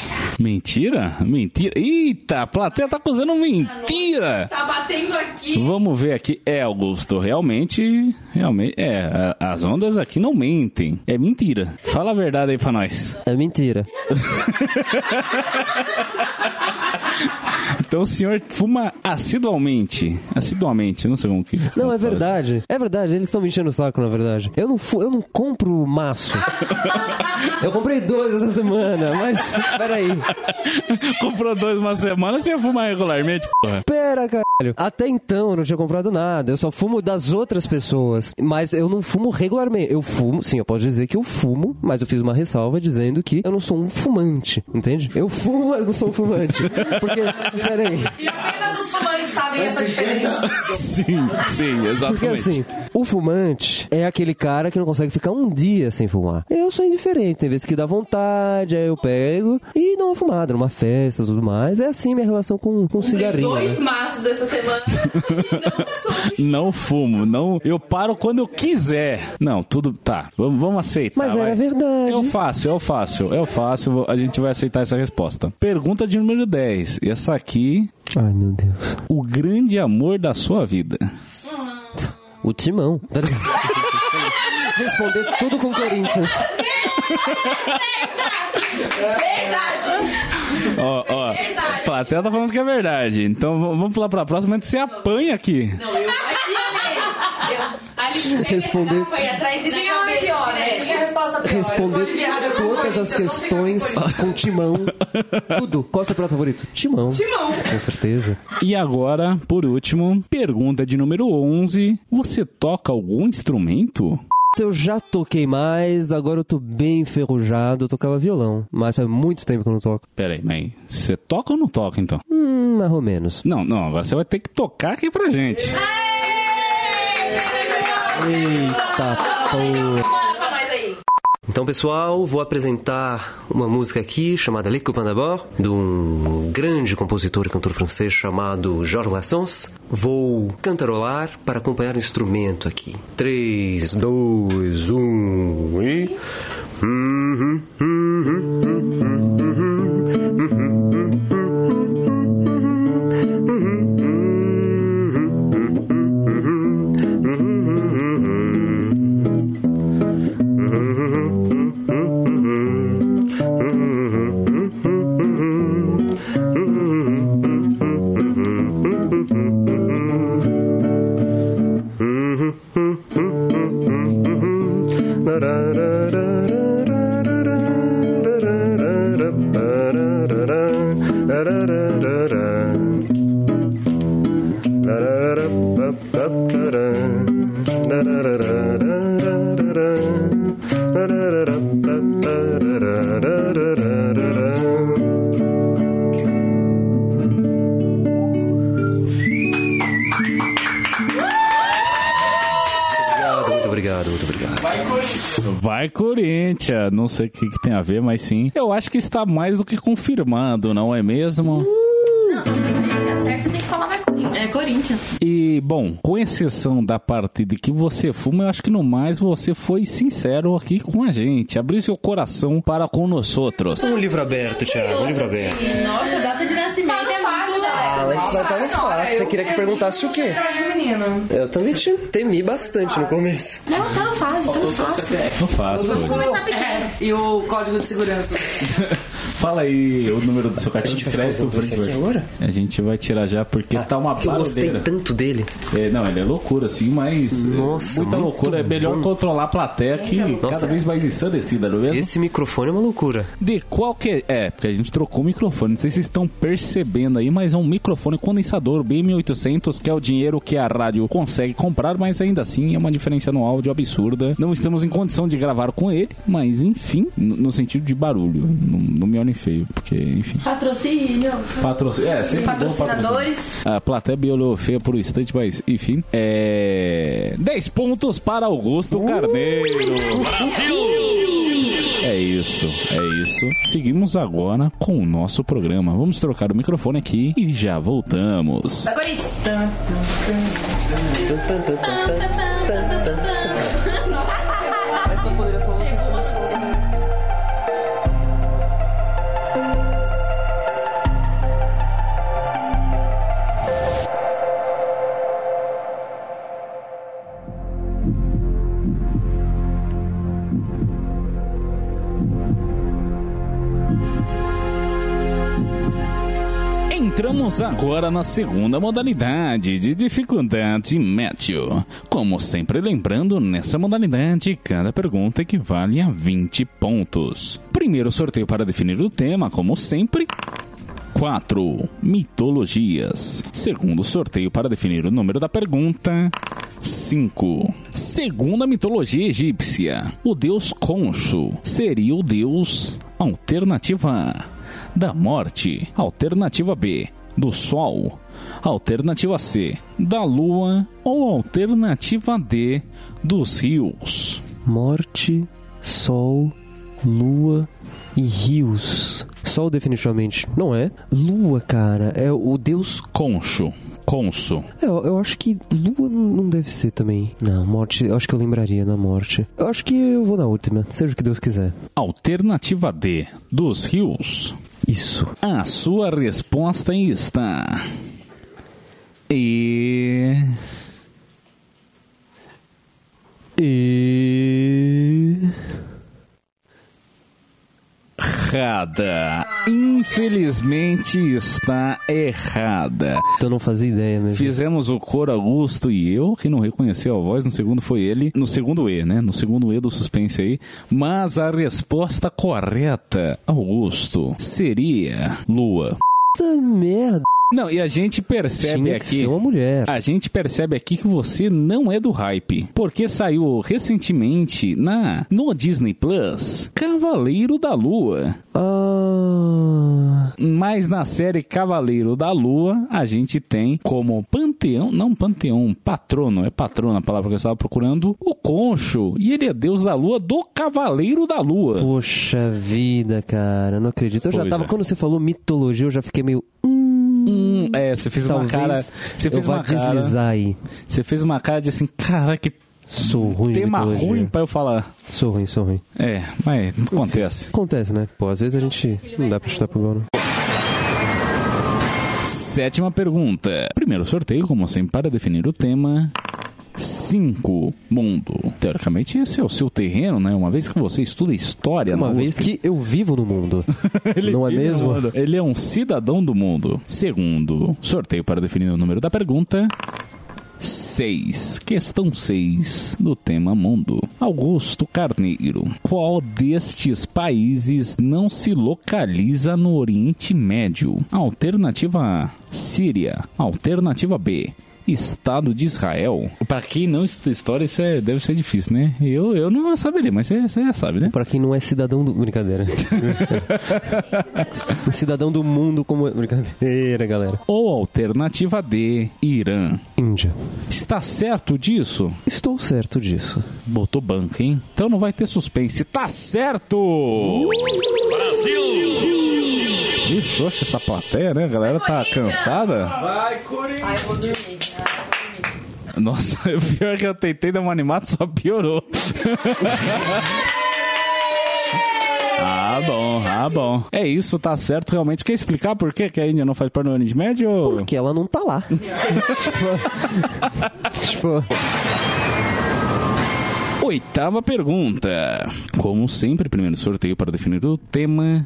Speaker 2: Mentira? Mentira? Eita, a plateia tá acusando mentira!
Speaker 6: Tá batendo aqui.
Speaker 2: Vamos ver aqui. É, Augusto, realmente. Realmente. É, a- as ondas aqui não mentem. É mentira. Fala a verdade aí pra nós.
Speaker 3: É mentira.
Speaker 2: Então o senhor fuma assidualmente. Assidualmente, eu não sei como que.
Speaker 3: Não,
Speaker 2: como
Speaker 3: é
Speaker 2: fala
Speaker 3: verdade. É verdade, eles estão me enchendo o saco, na verdade. Eu não, eu não compro maço. eu comprei dois essa semana, mas. Peraí.
Speaker 2: Comprou dois uma semana, você ia fumar regularmente, porra.
Speaker 3: Pera, caralho. Até então eu não tinha comprado nada. Eu só fumo das outras pessoas. Mas eu não fumo regularmente. Eu fumo, sim, eu posso dizer que eu fumo, mas eu fiz uma ressalva dizendo que eu não sou um fumante. Entende? Eu fumo, mas não sou um fumante. Porque. Peraí.
Speaker 6: Apenas os fumantes sabem essa diferença.
Speaker 2: Sim, sim,
Speaker 3: Porque
Speaker 2: exatamente.
Speaker 3: assim, o fumante é aquele cara que não consegue ficar um dia sem fumar. Eu sou indiferente, tem vezes que dá vontade, aí eu pego e dou uma fumada numa festa e tudo mais. É assim minha relação com, com cigarrinho.
Speaker 6: dois
Speaker 3: Né?
Speaker 6: maços dessa semana não sou.
Speaker 2: Não fumo, não. Eu paro quando eu quiser. Não, tudo. Tá, vamos, vamos aceitar.
Speaker 3: Mas
Speaker 2: vai.
Speaker 3: era verdade.
Speaker 2: Eu faço, eu faço, eu faço. A gente vai aceitar essa resposta. Pergunta de número 10. E essa aqui,
Speaker 3: Ai, meu Deus.
Speaker 2: O grande amor da sua vida.
Speaker 3: O timão. Responder tudo com Corinthians.
Speaker 6: Verdade.
Speaker 2: Ó, ó.
Speaker 6: Verdade.
Speaker 2: A plateia tá falando que é verdade. Então vamos pular pra próxima antes você apanha aqui.
Speaker 6: Não, eu aqui, né?
Speaker 3: Responder-
Speaker 6: tinha uma pior, né? Tinha a resposta pior.
Speaker 3: Responder todas as questões com timão. Tudo. Qual é o seu prato favorito? Timão.
Speaker 6: Timão.
Speaker 3: Com certeza.
Speaker 2: E agora, por último, pergunta de número 11. Você toca algum instrumento?
Speaker 3: Eu já toquei mais, agora eu tô bem enferrujado. Eu tocava violão, mas faz muito tempo que eu não toco.
Speaker 2: Pera aí, mas você toca ou não toca então?
Speaker 3: Hum, mais ou menos.
Speaker 2: Não, não, agora você vai ter que tocar aqui pra gente.
Speaker 3: Eita porra. Então, pessoal, vou apresentar uma música aqui chamada Les Copains d'Abord, de um grande compositor e cantor francês chamado Georges Brassens. Vou cantarolar para acompanhar o instrumento aqui. 3, 2, 1 e. Obrigado,
Speaker 2: Vai, Corinthians! Não sei o que, que tem a ver, mas sim. Eu acho que está mais do que confirmado, não é mesmo?
Speaker 6: Dá certo, tem que falar vai Corinthians. É Corinthians.
Speaker 2: E, bom, com exceção da parte de que você fuma, eu acho que no mais você foi sincero aqui com a gente. Abriu seu coração para com nós outros.
Speaker 3: Um livro aberto, Thiago, um livro aberto.
Speaker 6: Nossa, data de nascimento.
Speaker 3: Alex vai estar no fácil. Você queria que perguntasse o quê? Eu também te temi bastante no começo.
Speaker 6: Não, tá fácil, tá fácil.
Speaker 2: Não faço.
Speaker 6: Vamos começar pequeno.
Speaker 5: E o código de segurança?
Speaker 2: Fala aí o número do seu cartão de crédito,
Speaker 3: agora?
Speaker 2: A gente vai tirar já porque tá uma
Speaker 3: Que eu gostei
Speaker 2: barulheira.
Speaker 3: tanto dele.
Speaker 2: É, não, ele é loucura, assim, mas.
Speaker 3: Nossa,
Speaker 2: muita
Speaker 3: muito
Speaker 2: loucura. É melhor
Speaker 3: bom.
Speaker 2: controlar a plateia que cada vez mais ensandecida, não é mesmo?
Speaker 3: Esse microfone é uma loucura.
Speaker 2: De qualquer. É, porque a gente trocou o microfone. Não sei se vocês estão percebendo aí, mas é um microfone condensador BM800, que é o dinheiro que a rádio consegue comprar, mas ainda assim é uma diferença no áudio absurda. Não estamos em condição de gravar com ele, mas enfim, no, sentido de barulho. Não, não me olhem feio, porque, enfim.
Speaker 6: Patrocínio.
Speaker 2: Patrocínio. É, sempre bom.
Speaker 6: Patrocinadores.
Speaker 2: A plateia me olhou feia por um instante, mas enfim. É. 10 pontos para Augusto Carneiro. É isso, é isso. Seguimos agora com o nosso programa. Vamos trocar o microfone aqui e já voltamos.
Speaker 6: Corinthians.
Speaker 2: Entramos agora na segunda modalidade de dificuldade médio. Como sempre, lembrando, nessa modalidade, cada pergunta equivale a 20 pontos. Primeiro sorteio para definir o tema, como sempre. 4. Mitologias. Segundo sorteio para definir o número da pergunta. 5. Segundo a mitologia egípcia, o deus Concho seria o deus alternativa da morte, alternativa B do sol, alternativa C da lua ou alternativa D dos rios.
Speaker 3: Morte, sol, lua e rios. Sol definitivamente não é. Lua, cara, é o deus...
Speaker 2: Concho, Conso.
Speaker 3: É, Eu, eu acho que lua não deve ser também. Não, morte, eu acho que eu lembraria na morte. Eu acho que eu vou na última, seja o que Deus quiser.
Speaker 2: Alternativa D dos rios.
Speaker 3: Isso.
Speaker 2: A sua resposta está. E.
Speaker 3: E...
Speaker 2: Errada. Infelizmente está errada.
Speaker 3: Eu não fazia ideia mesmo.
Speaker 2: Fizemos o coro Augusto e eu, que não reconheceu a voz, no segundo foi ele, no segundo E, né? No segundo E do suspense aí. Mas a resposta correta, Augusto, seria Lua.
Speaker 3: Puta merda.
Speaker 2: Não, e a gente percebe
Speaker 3: Tinha que
Speaker 2: aqui.
Speaker 3: ser uma mulher.
Speaker 2: A gente percebe aqui que você não é do hype, porque saiu recentemente na no Disney Plus Cavaleiro da Lua.
Speaker 3: Ah...
Speaker 2: Mas na série Cavaleiro da Lua, a gente tem como panteão, não panteão, patrono, é patrono a palavra que eu estava procurando, o Concho. E ele é deus da lua do Cavaleiro da Lua.
Speaker 3: Poxa vida, cara, não acredito. Eu já
Speaker 2: Pois
Speaker 3: tava,
Speaker 2: é.
Speaker 3: quando você falou mitologia, eu já fiquei meio. Hum,
Speaker 2: é, você fez uma cara. Você fez uma cara.
Speaker 3: deslizar aí.
Speaker 2: Você fez uma cara de assim, cara, que
Speaker 3: Sou ruim
Speaker 2: tema ruim pra eu falar.
Speaker 3: Sou ruim, sou ruim.
Speaker 2: É, mas acontece.
Speaker 3: Acontece, né? Pô, às vezes a gente não dá pra chutar pro gol. né?
Speaker 2: Sétima pergunta. Primeiro sorteio, como sempre, para definir o tema. 5. Mundo. Teoricamente, esse é o seu terreno, né? Uma vez que você estuda história,
Speaker 3: Uma vez
Speaker 2: USP,
Speaker 3: que eu vivo no mundo. não é mesmo?
Speaker 2: Ele é um cidadão do mundo. Segundo, sorteio para definir o número da pergunta. 6. Questão 6 do tema mundo. Augusto Carneiro. Qual destes países não se localiza no Oriente Médio? Alternativa A: Síria. Alternativa B: Estado de Israel. Para quem não estuda história, isso é- deve ser difícil, né? Eu, eu não saberia, mas você, você já sabe, né?
Speaker 3: Pra quem não é cidadão do. Brincadeira. o cidadão do mundo como. Brincadeira, galera.
Speaker 2: Ou alternativa D: Irã.
Speaker 3: Índia.
Speaker 2: Está certo disso?
Speaker 3: Estou certo disso.
Speaker 2: Botou banco, hein? Então não vai ter suspense. Tá certo! Brasil! Ixi, oxe, essa plateia, né? A galera tá cansada.
Speaker 6: Ai, eu vou dormir. Ah, eu vou dormir.
Speaker 2: Nossa, o pior é que eu tentei dar uma animada, só piorou. ah, bom, ah, bom. É isso, tá certo realmente. Quer explicar por que que a Índia não faz parte do Oriente Médio?
Speaker 3: Porque ela não tá lá. tipo, tipo,
Speaker 2: Oitava pergunta. Como sempre, primeiro sorteio para definir o tema.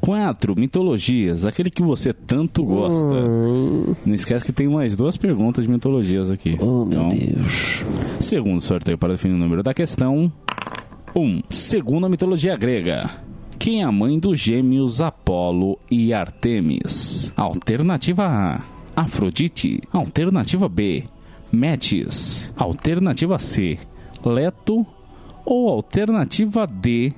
Speaker 2: Quatro mitologias, aquele que você tanto gosta. Não esquece que tem mais duas perguntas de mitologias aqui.
Speaker 3: oh meu
Speaker 2: Então,
Speaker 3: Deus.
Speaker 2: Segundo sorteio para definir o número da questão. 1. Um, segundo a mitologia grega. Quem é a mãe dos gêmeos Apolo e Artemis? Alternativa A. Afrodite. Alternativa B. Metis. Alternativa C. Leto. Ou alternativa D.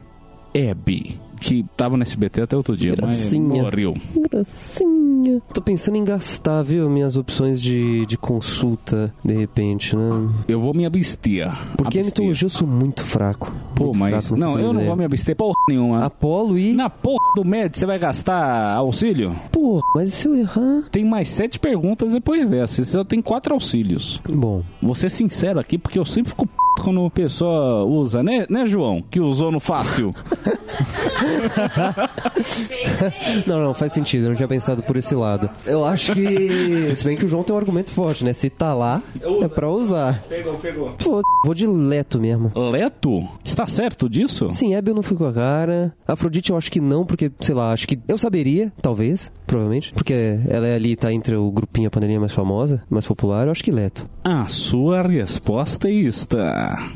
Speaker 2: Hebe. Que tava no SBT até outro dia, mas
Speaker 3: Gracinha.
Speaker 2: morreu.
Speaker 3: Gracinha. Tô pensando em gastar, viu, minhas opções de, de consulta, de repente, né?
Speaker 2: Eu vou me abster.
Speaker 3: Porque a
Speaker 2: Abster.
Speaker 3: mitologia eu sou muito fraco.
Speaker 2: Pô,
Speaker 3: Muito
Speaker 2: mas.
Speaker 3: fraco,
Speaker 2: Não,
Speaker 3: faço
Speaker 2: eu não vou me abster porra nenhuma.
Speaker 3: Apolo e...
Speaker 2: Na porra do médico você vai gastar auxílio?
Speaker 3: Pô, mas e se eu errar?
Speaker 2: Tem mais sete perguntas depois dessa. Você só tem quatro auxílios.
Speaker 3: Bom,
Speaker 2: Vou ser sincero aqui, porque eu sempre fico p... quando a pessoa usa, né, né, João? Que usou no fácil.
Speaker 3: não, não, faz sentido, eu não tinha pensado por esse lado. Eu acho que... Se bem que o João tem um argumento forte, né? Se tá lá, é pra usar.
Speaker 2: Pegou, pegou.
Speaker 3: Pô, vou de Leto mesmo.
Speaker 2: Leto? Está certo disso?
Speaker 3: Sim, Hebe eu não fui com a cara. Afrodite eu acho que não, porque, sei lá, acho que eu saberia, talvez, provavelmente. Porque ela é ali, tá entre o grupinho, a panelinha mais famosa, mais popular. Eu acho que Leto.
Speaker 2: A sua resposta está.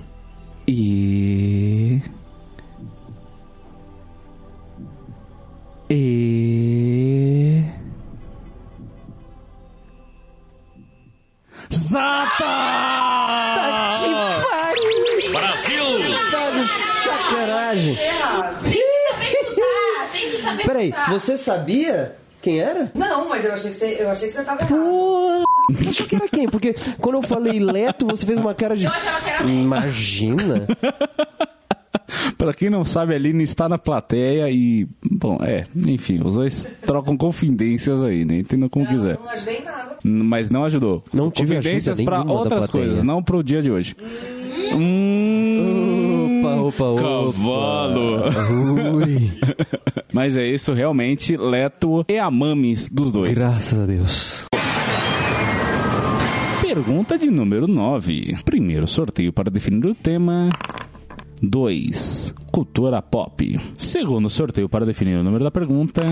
Speaker 2: E. E. Zata!
Speaker 3: Brasil! Tá de sacanagem!
Speaker 6: Tem que saber escutar, tem que saber
Speaker 3: Peraí, você sabia quem era?
Speaker 5: Não, mas eu achei que você, eu achei que você tava errado.
Speaker 3: Pô, você achou que era quem? Porque quando eu falei Leto, você fez uma cara de.
Speaker 6: Eu achava que era.
Speaker 3: Imagina!
Speaker 2: Pra quem não sabe, a Aline está na plateia e. Bom, é, enfim, os dois trocam confidências aí, né? Entenda como quiser.
Speaker 5: Não ajudei em nada.
Speaker 2: Mas não ajudou.
Speaker 3: Não tive
Speaker 2: confidências
Speaker 3: da
Speaker 2: outras coisas, não pro dia de hoje. Hum,
Speaker 3: Opa, opa, opa.
Speaker 2: Cavalo.
Speaker 3: Ui.
Speaker 2: Mas é isso, realmente, Leto é a mames dos dois.
Speaker 3: Graças a Deus.
Speaker 2: Pergunta de número 9. Primeiro sorteio para definir o tema. 2. Cultura pop. Segundo sorteio para definir o número da pergunta.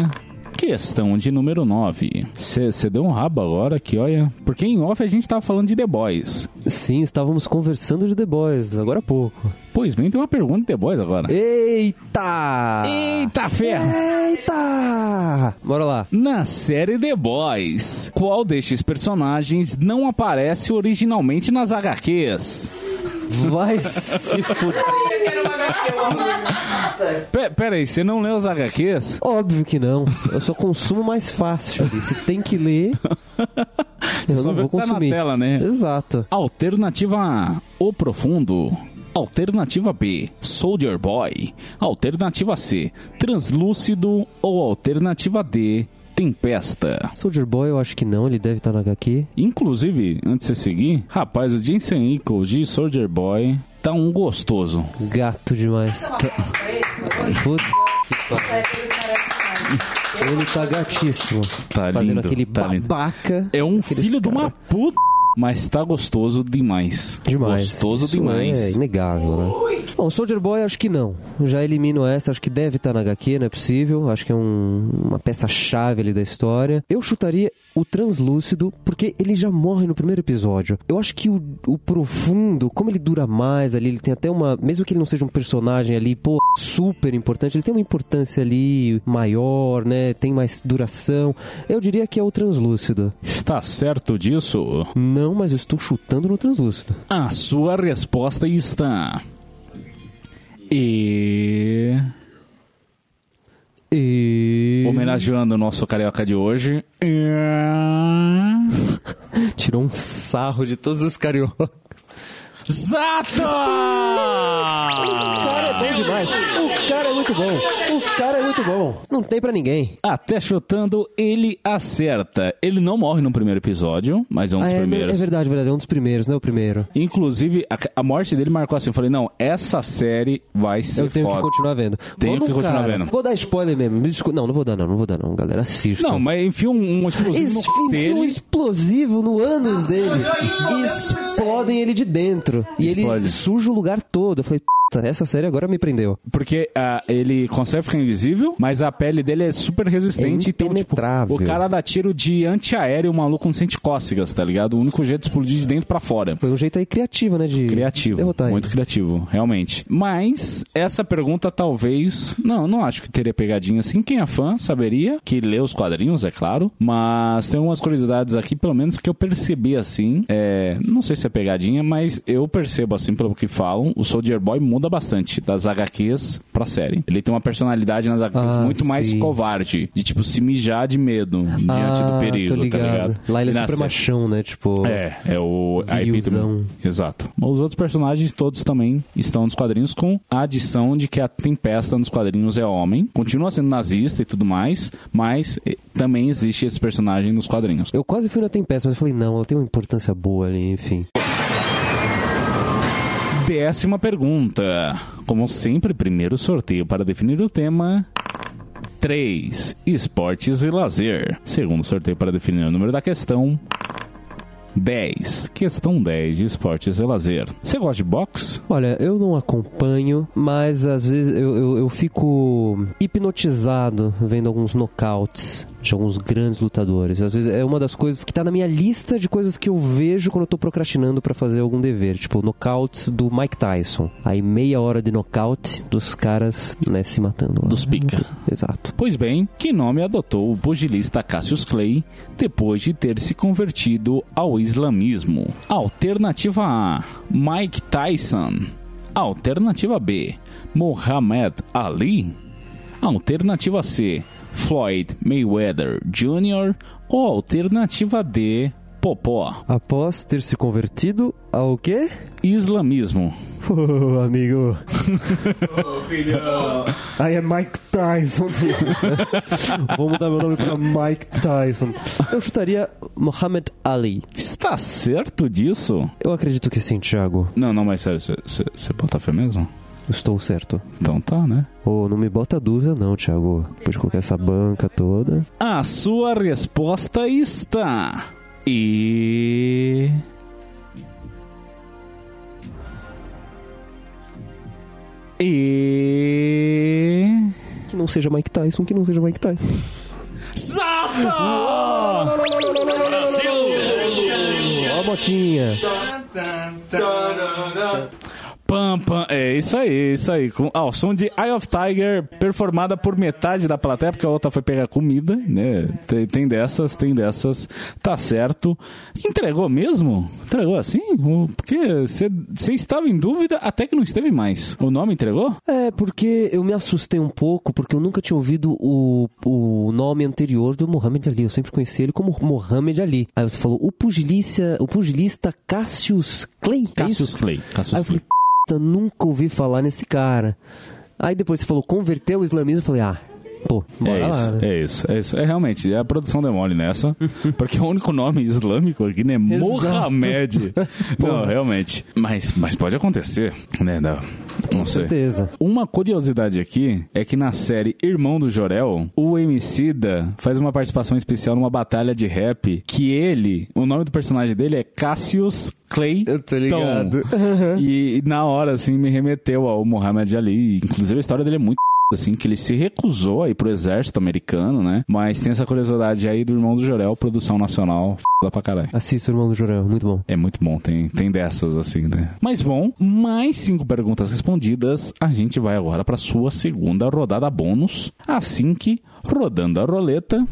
Speaker 2: Questão de número 9. Você deu um rabo agora aqui, olha. Porque em off a gente tava falando de The Boys.
Speaker 3: Sim, estávamos conversando de The Boys, agora há pouco.
Speaker 2: Pois bem, tem uma pergunta de The Boys agora.
Speaker 3: Eita!
Speaker 2: Eita ferro!
Speaker 3: Eita! Bora lá.
Speaker 2: Na série The Boys, qual destes personagens não aparece originalmente nas HQs?
Speaker 3: Vai se fuder.
Speaker 2: Pera aí, você não leu as HQs?
Speaker 3: Óbvio que não. Eu só consumo mais fácil. Se tem que ler, eu
Speaker 2: só
Speaker 3: não
Speaker 2: vê
Speaker 3: vou
Speaker 2: o que tá na
Speaker 3: consumir.
Speaker 2: tela, né?
Speaker 3: Exato.
Speaker 2: Alternativa A, O Profundo. Alternativa B, Soldier Boy. Alternativa C, Translúcido. Ou alternativa D, Tempesta.
Speaker 3: Soldier Boy eu acho que não, ele deve estar na HQ.
Speaker 2: Inclusive, antes de você seguir, rapaz, o Jensen Ackles de Soldier Boy tá um gostoso.
Speaker 3: Gato demais. Puta que pariu.
Speaker 5: É.
Speaker 3: Ele tá gatíssimo.
Speaker 2: Tá
Speaker 3: Fazendo
Speaker 2: lindo,
Speaker 3: aquele
Speaker 2: tá lindo.
Speaker 3: babaca.
Speaker 2: É um filho de uma puta. Mas tá gostoso demais.
Speaker 3: Demais.
Speaker 2: Gostoso
Speaker 3: Isso
Speaker 2: demais.
Speaker 3: É inegável, né? Bom, Soldier Boy acho que não. Já elimino essa, acho que deve estar na HQ, não é possível. Acho que é um- uma peça-chave ali da história. Eu chutaria o Translúcido, porque ele já morre no primeiro episódio. Eu acho que o, o Profundo, como ele dura mais ali, ele tem até uma. Mesmo que ele não seja um personagem ali, pô, super importante, ele tem uma importância ali maior, né? Tem mais duração. Eu diria que é o Translúcido.
Speaker 2: Está certo disso?
Speaker 3: Não, mas eu estou chutando no Translúcido.
Speaker 2: A sua resposta está. E.
Speaker 3: E.
Speaker 2: Homenageando o nosso carioca de hoje. E...
Speaker 3: Tirou um sarro de todos os cariocas.
Speaker 2: Exato!
Speaker 3: O cara é bom demais. O cara é muito bom. O cara é muito bom. Não tem pra ninguém.
Speaker 2: Até chutando, ele acerta. Ele não morre no primeiro episódio, mas é um dos
Speaker 3: Ah, é,
Speaker 2: primeiros.
Speaker 3: é verdade, verdade. É um dos primeiros, não é o primeiro.
Speaker 2: Inclusive, a, a morte dele marcou assim. Eu falei, não, essa série vai ser
Speaker 3: Eu tenho
Speaker 2: foda.
Speaker 3: que continuar vendo.
Speaker 2: Tenho que continuar
Speaker 3: cara.
Speaker 2: vendo.
Speaker 3: Vou dar spoiler mesmo. Não, não vou dar não. Não vou dar não. Galera, assista.
Speaker 2: Não, mas enfia um, um explosivo
Speaker 3: Eles
Speaker 2: no
Speaker 3: um explosivo no ânus dele e explodem ele de dentro. E
Speaker 2: Explode.
Speaker 3: ele suja o lugar todo. Eu falei, puta, essa série agora me prendeu.
Speaker 2: Porque ah, ele consegue ficar invisível, mas a pele dele é super resistente.
Speaker 3: É
Speaker 2: então, tipo, o cara dá tiro de antiaéreo, o maluco não sente cócegas, tá ligado? O único jeito de explodir de dentro pra fora.
Speaker 3: Foi um jeito aí criativo, né? De
Speaker 2: Criativo,
Speaker 3: derrotar
Speaker 2: muito
Speaker 3: ele.
Speaker 2: criativo, realmente. Mas essa pergunta talvez, não, não acho que teria pegadinha assim. Quem é fã saberia, que lê os quadrinhos, é claro. Mas tem algumas curiosidades aqui, pelo menos que eu percebi assim. É, não sei se é pegadinha, mas eu percebo assim pelo que falam. O Soldier Boy muda bastante das HQs pra série. Ele tem uma personalidade nas HQs
Speaker 3: Ah,
Speaker 2: muito mais
Speaker 3: sim.
Speaker 2: covarde, de tipo se mijar de medo diante
Speaker 3: Ah,
Speaker 2: do perigo,
Speaker 3: ligado.
Speaker 2: tá ligado?
Speaker 3: Lá ele é super machão, né? Tipo...
Speaker 2: é, é o a epítome. Exato. Mas os outros personagens todos também estão nos quadrinhos com a adição de que a Tempesta nos quadrinhos é homem. Continua sendo nazista e tudo mais, mas eh, também existe esse personagem nos quadrinhos.
Speaker 3: Eu quase fui na Tempesta, mas eu falei, não, ela tem uma importância boa ali, enfim.
Speaker 2: Décima pergunta. Como sempre, primeiro sorteio para definir o tema. 3. Esportes e lazer. Segundo sorteio para definir o número da questão. 10. Questão 10 de esportes e lazer. Você gosta de boxe?
Speaker 3: Olha, eu não acompanho, mas às vezes eu, eu, eu fico hipnotizado vendo alguns knockouts de alguns grandes lutadores. Às vezes é uma das coisas que tá na minha lista de coisas que eu vejo quando eu tô procrastinando pra fazer algum dever. Tipo, knockouts do Mike Tyson. Aí meia hora de knockout dos caras, né, se matando. lá.
Speaker 2: Dos pica.
Speaker 3: Exato.
Speaker 2: Pois bem, que nome adotou o pugilista Cassius Clay depois de ter se convertido ao islamismo? Alternativa A: Mike Tyson. Alternativa B: Muhammad Ali. Alternativa C: Floyd Mayweather Jr. Ou alternativa D: Popó.
Speaker 3: Após ter se convertido ao quê?
Speaker 2: Islamismo.
Speaker 3: Ô, amigo. Aí é Mike Tyson. Vou mudar meu nome pra Mike Tyson. Eu chutaria Muhammad Ali.
Speaker 2: Está certo disso?
Speaker 3: Eu acredito que sim, Thiago.
Speaker 2: Não, não, mas sério, você bota fé mesmo?
Speaker 3: Estou certo.
Speaker 2: Então tá, né?
Speaker 3: Ô, não me bota dúvida não, Thiago. Depois de colocar essa banca toda.
Speaker 2: A sua resposta está. E. E.
Speaker 3: Que não seja Mike Tyson, que não seja Mike Tyson.
Speaker 2: Exato!
Speaker 3: Ó a botinha.
Speaker 2: Pam, pam. É isso aí, isso aí. Com, ah, o som de Eye of Tiger, performada por metade da plateia, porque a outra foi pegar comida, né? Tem, tem dessas, tem dessas. Tá certo. Entregou mesmo? Entregou assim? Porque você estava em dúvida até que não esteve mais. O nome entregou?
Speaker 3: É, porque eu me assustei um pouco, porque eu nunca tinha ouvido o, o nome anterior do Muhammad Ali. Eu sempre conheci ele como Muhammad Ali. Aí você falou, o pugilista, o pugilista Cassius Clay? é
Speaker 2: Cassius
Speaker 3: isso?
Speaker 2: Clay. Cassius
Speaker 3: Aí eu
Speaker 2: Clay.
Speaker 3: Nunca ouvi falar nesse cara. Aí depois você falou, converteu o islamismo. Eu falei, ah, pô,
Speaker 2: É
Speaker 3: lá,
Speaker 2: isso,
Speaker 3: né?
Speaker 2: é isso, é isso. É realmente, a produção demole nessa, porque o único nome islâmico aqui, né? Mohamed. não, realmente. Mas, mas pode acontecer, né? Não, não
Speaker 3: Com
Speaker 2: sei.
Speaker 3: certeza.
Speaker 2: Uma curiosidade aqui é que na série Irmão do Jorel, o Emicida faz uma participação especial numa batalha de rap que ele, o nome do personagem dele é Cassius Clay.
Speaker 3: Eu tô ligado.
Speaker 2: E, e na hora, assim, me remeteu ao Muhammad Ali. Inclusive, a história dele é muito assim, que ele se recusou a ir pro exército americano, né? Mas tem essa curiosidade aí do Irmão do Jorel, produção nacional, f*** pra caralho.
Speaker 3: Assista o Irmão do Jorel, muito bom.
Speaker 2: É muito bom, tem, tem dessas assim, né? Mas bom, mais cinco perguntas respondidas, a gente vai agora pra sua segunda rodada bônus. Assim que, rodando a roleta.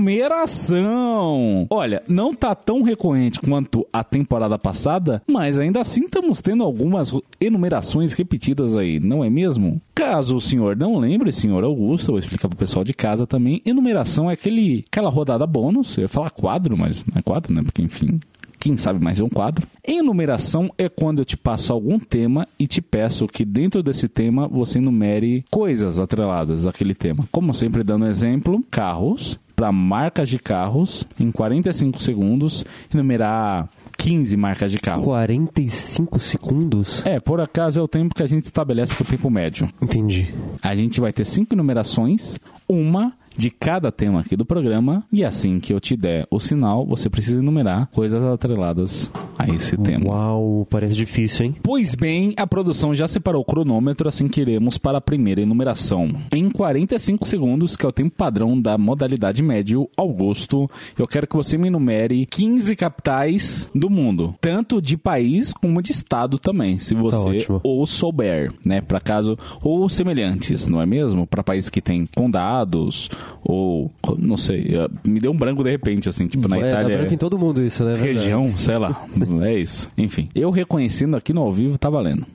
Speaker 2: Enumeração! Olha, não tá tão recorrente quanto a temporada passada, mas ainda assim estamos tendo algumas enumerações repetidas aí, não é mesmo? Caso o senhor não lembre, senhor Augusto, eu vou explicar pro pessoal de casa também. Enumeração é aquele, aquela rodada bônus, eu ia falar quadro, mas não é quadro, né? Porque enfim, quem sabe mais é um quadro. Enumeração é quando eu te passo algum tema e te peço que dentro desse tema você enumere coisas atreladas àquele tema. Como sempre dando exemplo, carros para marcas de carros em 45 segundos, enumerar 15 marcas de carro.
Speaker 3: 45 segundos?
Speaker 2: É, por acaso é o tempo que a gente estabelece para o tempo médio.
Speaker 3: Entendi.
Speaker 2: A gente vai ter cinco numerações, uma de cada tema aqui do programa, e assim que eu te der o sinal, você precisa enumerar coisas atreladas a esse tema.
Speaker 3: Uau, parece difícil, hein?
Speaker 2: Pois bem, a produção já separou o cronômetro, assim que iremos para a primeira enumeração. Em 45 segundos, que é o tempo padrão da modalidade médio Augusto, eu quero que você me enumere 15 capitais do mundo, tanto de país como de estado também, se você
Speaker 3: ótimo.
Speaker 2: ou souber, né, para caso ou semelhantes, não é mesmo? Para país que tem condados ou não sei, eh, me deu um branco de repente assim, tipo na
Speaker 3: é,
Speaker 2: Itália.
Speaker 3: dá branco em todo mundo isso, né? Verdade.
Speaker 2: Região, sei lá. É isso. Enfim, eu reconhecendo aqui no ao vivo tá valendo.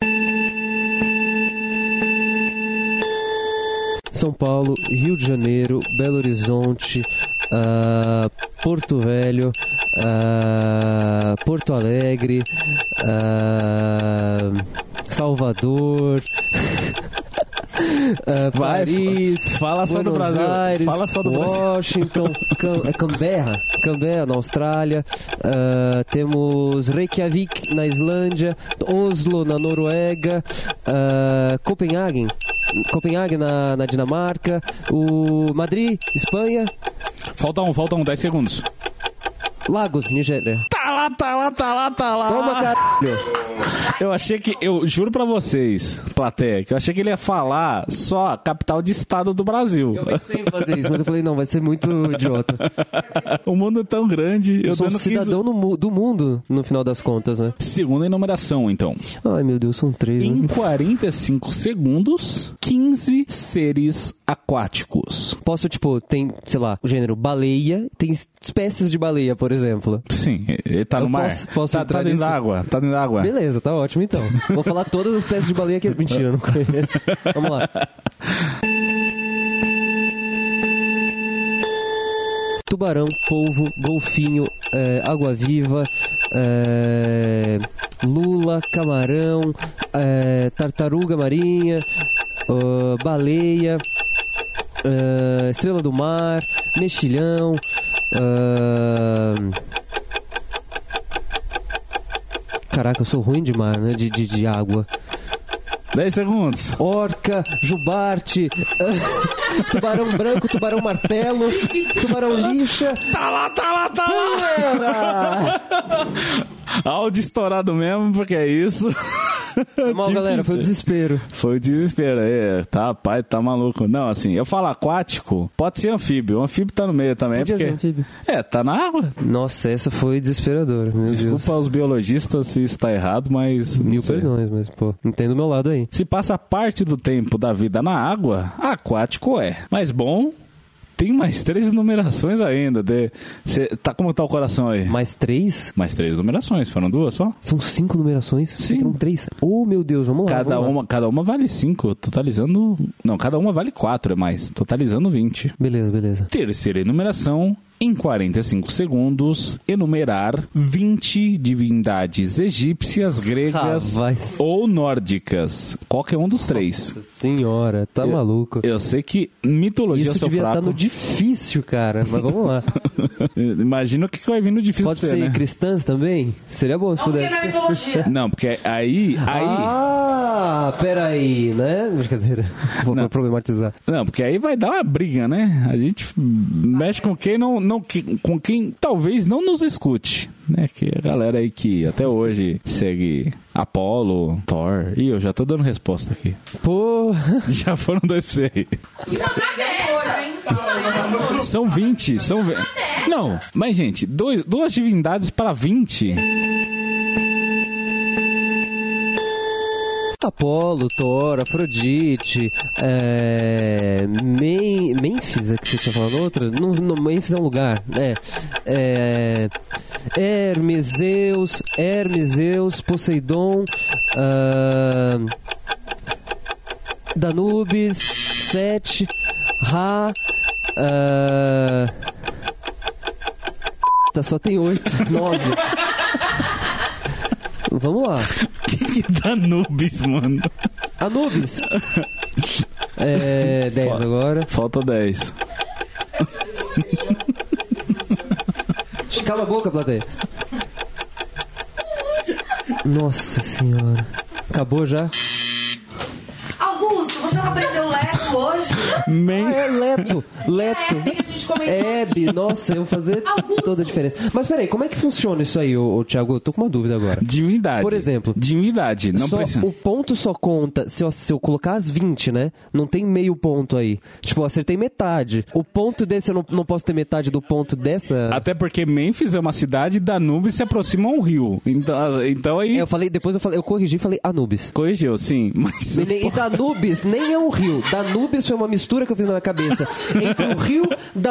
Speaker 3: São Paulo, Rio de Janeiro, Belo Horizonte, ah, Porto Velho, ah, Porto Alegre, ah, Salvador, ah,
Speaker 2: Vai,
Speaker 3: Paris,
Speaker 2: fala só do
Speaker 3: Buenos
Speaker 2: Brasil.
Speaker 3: Aires,
Speaker 2: Fala só do Brasil.
Speaker 3: Washington, Cam é Canberra, Canberra na Austrália, ah, temos Reykjavik na Islândia, Oslo na Noruega, ah, Copenhagen, Copenhague na, na Dinamarca, o Madrid, Espanha,
Speaker 2: Falta um, falta um, 10 segundos.
Speaker 3: Lagos, Nigéria.
Speaker 2: Tá lá, tá lá, tá lá, tá lá.
Speaker 3: Toma, caralho!
Speaker 2: Eu achei que, eu juro pra vocês, plateia, que eu achei que ele ia falar só capital de estado do Brasil.
Speaker 3: Eu pensei em fazer isso, mas eu falei, não, vai ser muito idiota.
Speaker 2: o mundo é tão grande. Eu,
Speaker 3: Eu sou um
Speaker 2: 15
Speaker 3: cidadão no mu- do mundo, no final das contas, né?
Speaker 2: Segunda enumeração, então.
Speaker 3: Ai, meu Deus, são três,
Speaker 2: Em
Speaker 3: né?
Speaker 2: 45 segundos, 15 seres aquáticos.
Speaker 3: Posso, tipo, tem, sei lá, o gênero baleia, tem espécies de baleia, por exemplo.
Speaker 2: Sim, ele tá
Speaker 3: Eu
Speaker 2: no mar.
Speaker 3: posso- posso
Speaker 2: tá, tá dentro da água, tá dentro da água.
Speaker 3: Beleza, tá ótimo então. Vou falar todas as espécies de baleia que. Mentira, eu não conheço. Vamos lá. Tubarão, polvo, golfinho, é, água-viva, é, lula, camarão, é, tartaruga marinha, ah, baleia, estrela do mar, mexilhão, Caraca, eu sou ruim de mar, né? De, de, de água.
Speaker 2: 10 segundos.
Speaker 3: Orca, jubarte, tubarão branco, tubarão martelo, tubarão lixa.
Speaker 2: Tá lá, tá lá, tá lá. Áudio estourado mesmo, porque é isso.
Speaker 3: Mal, galera, foi o desespero.
Speaker 2: Foi o desespero aí, tá, pai, tá maluco. Não, assim, eu falo aquático, pode ser anfíbio. O anfíbio tá no meio também,
Speaker 3: Podia
Speaker 2: porque...
Speaker 3: ser anfíbio.
Speaker 2: É, tá na água.
Speaker 3: Nossa, essa foi desesperadora, meu
Speaker 2: Desculpa
Speaker 3: Deus.
Speaker 2: aos biologistas se está errado, mas... não
Speaker 3: Mil perdões, mas, pô, entendo o meu lado aí.
Speaker 2: Se passa parte do tempo da vida na água, aquático é. Mas bom, tem mais três numerações ainda. De... Cê... Tá, como tá o coração aí?
Speaker 3: Mais três?
Speaker 2: Mais três numerações, foram duas só?
Speaker 3: São cinco numerações?
Speaker 2: Sim.
Speaker 3: Foram três. Oh, meu Deus, vamos lá.
Speaker 2: Cada
Speaker 3: vamos lá.
Speaker 2: uma, cada uma vale cinco, totalizando... Não, cada uma vale quatro, é mais, totalizando 20.
Speaker 3: Beleza, beleza.
Speaker 2: Terceira enumeração, em 45 segundos, enumerar 20 divindades egípcias, gregas
Speaker 3: Rapaz.
Speaker 2: ou nórdicas. Qualquer um dos três.
Speaker 3: Senhora, tá
Speaker 2: Eu-
Speaker 3: maluco.
Speaker 2: Eu sei que mitologia
Speaker 3: Isso
Speaker 2: é
Speaker 3: devia estar
Speaker 2: fraco.
Speaker 3: no difícil, cara. Mas vamos lá.
Speaker 2: Imagina o que vai vir no difícil
Speaker 3: Pode
Speaker 2: pra você,
Speaker 3: ser
Speaker 2: né?
Speaker 3: cristãs também? Seria bom se
Speaker 6: Não, porque
Speaker 3: puder.
Speaker 6: na mitologia.
Speaker 2: Não, porque aí, aí,
Speaker 3: Ah, peraí, né? Brincadeira. Vou
Speaker 2: Não.
Speaker 3: problematizar.
Speaker 2: não, porque aí vai dar uma briga, né? A gente mexe com quem não, não que- com quem talvez não nos escute, né? Que a galera aí que até hoje segue Apolo, Thor. Ih, eu já tô dando resposta aqui.
Speaker 3: Pô,
Speaker 2: Já foram dois pra você aí. São 20, são 20. Não, mas gente, dois, duas divindades para 20.
Speaker 3: Apolo, Thor, Afrodite, é, Men- Memphis, é que você tinha falado outra? Não, não, Memphis é um lugar, né? É, Hermes, Zeus, Hermes, Zeus, Poseidon, ah, Danubis, Sete, Ra, tá, só tem oito, nove. Vamos lá.
Speaker 2: Que Danubis, mano.
Speaker 3: Anubis. É, 10 agora.
Speaker 2: Falta 10.
Speaker 3: Cala a boca, plateia. Nossa senhora. Acabou já?
Speaker 5: Augusto, você não aprendeu leto hoje?
Speaker 2: Men...
Speaker 3: Ah, é Leto. Leto.
Speaker 5: É, comentou.
Speaker 3: Hebe, nossa, eu vou fazer toda a diferença. Mas peraí, como é que funciona isso aí, ô, ô, Thiago? Eu tô com uma dúvida agora.
Speaker 2: Divindade.
Speaker 3: Por exemplo,
Speaker 2: Divindade. Não
Speaker 3: Só-
Speaker 2: precisa.
Speaker 3: o ponto só conta se eu, se eu colocar as 20, né? Não tem meio ponto aí. Tipo, eu acertei metade. O ponto desse eu não, não posso ter metade do ponto dessa.
Speaker 2: Até porque Memphis é uma cidade e Danube se aproxima a um rio. Então, então aí.
Speaker 3: Eu falei, depois eu falei, eu corrigi e falei Anubis.
Speaker 2: Corrigiu, sim. Mas.
Speaker 3: E, nem- e Danubis nem é um rio. Danubis foi uma mistura que eu fiz na minha cabeça. Entre o rio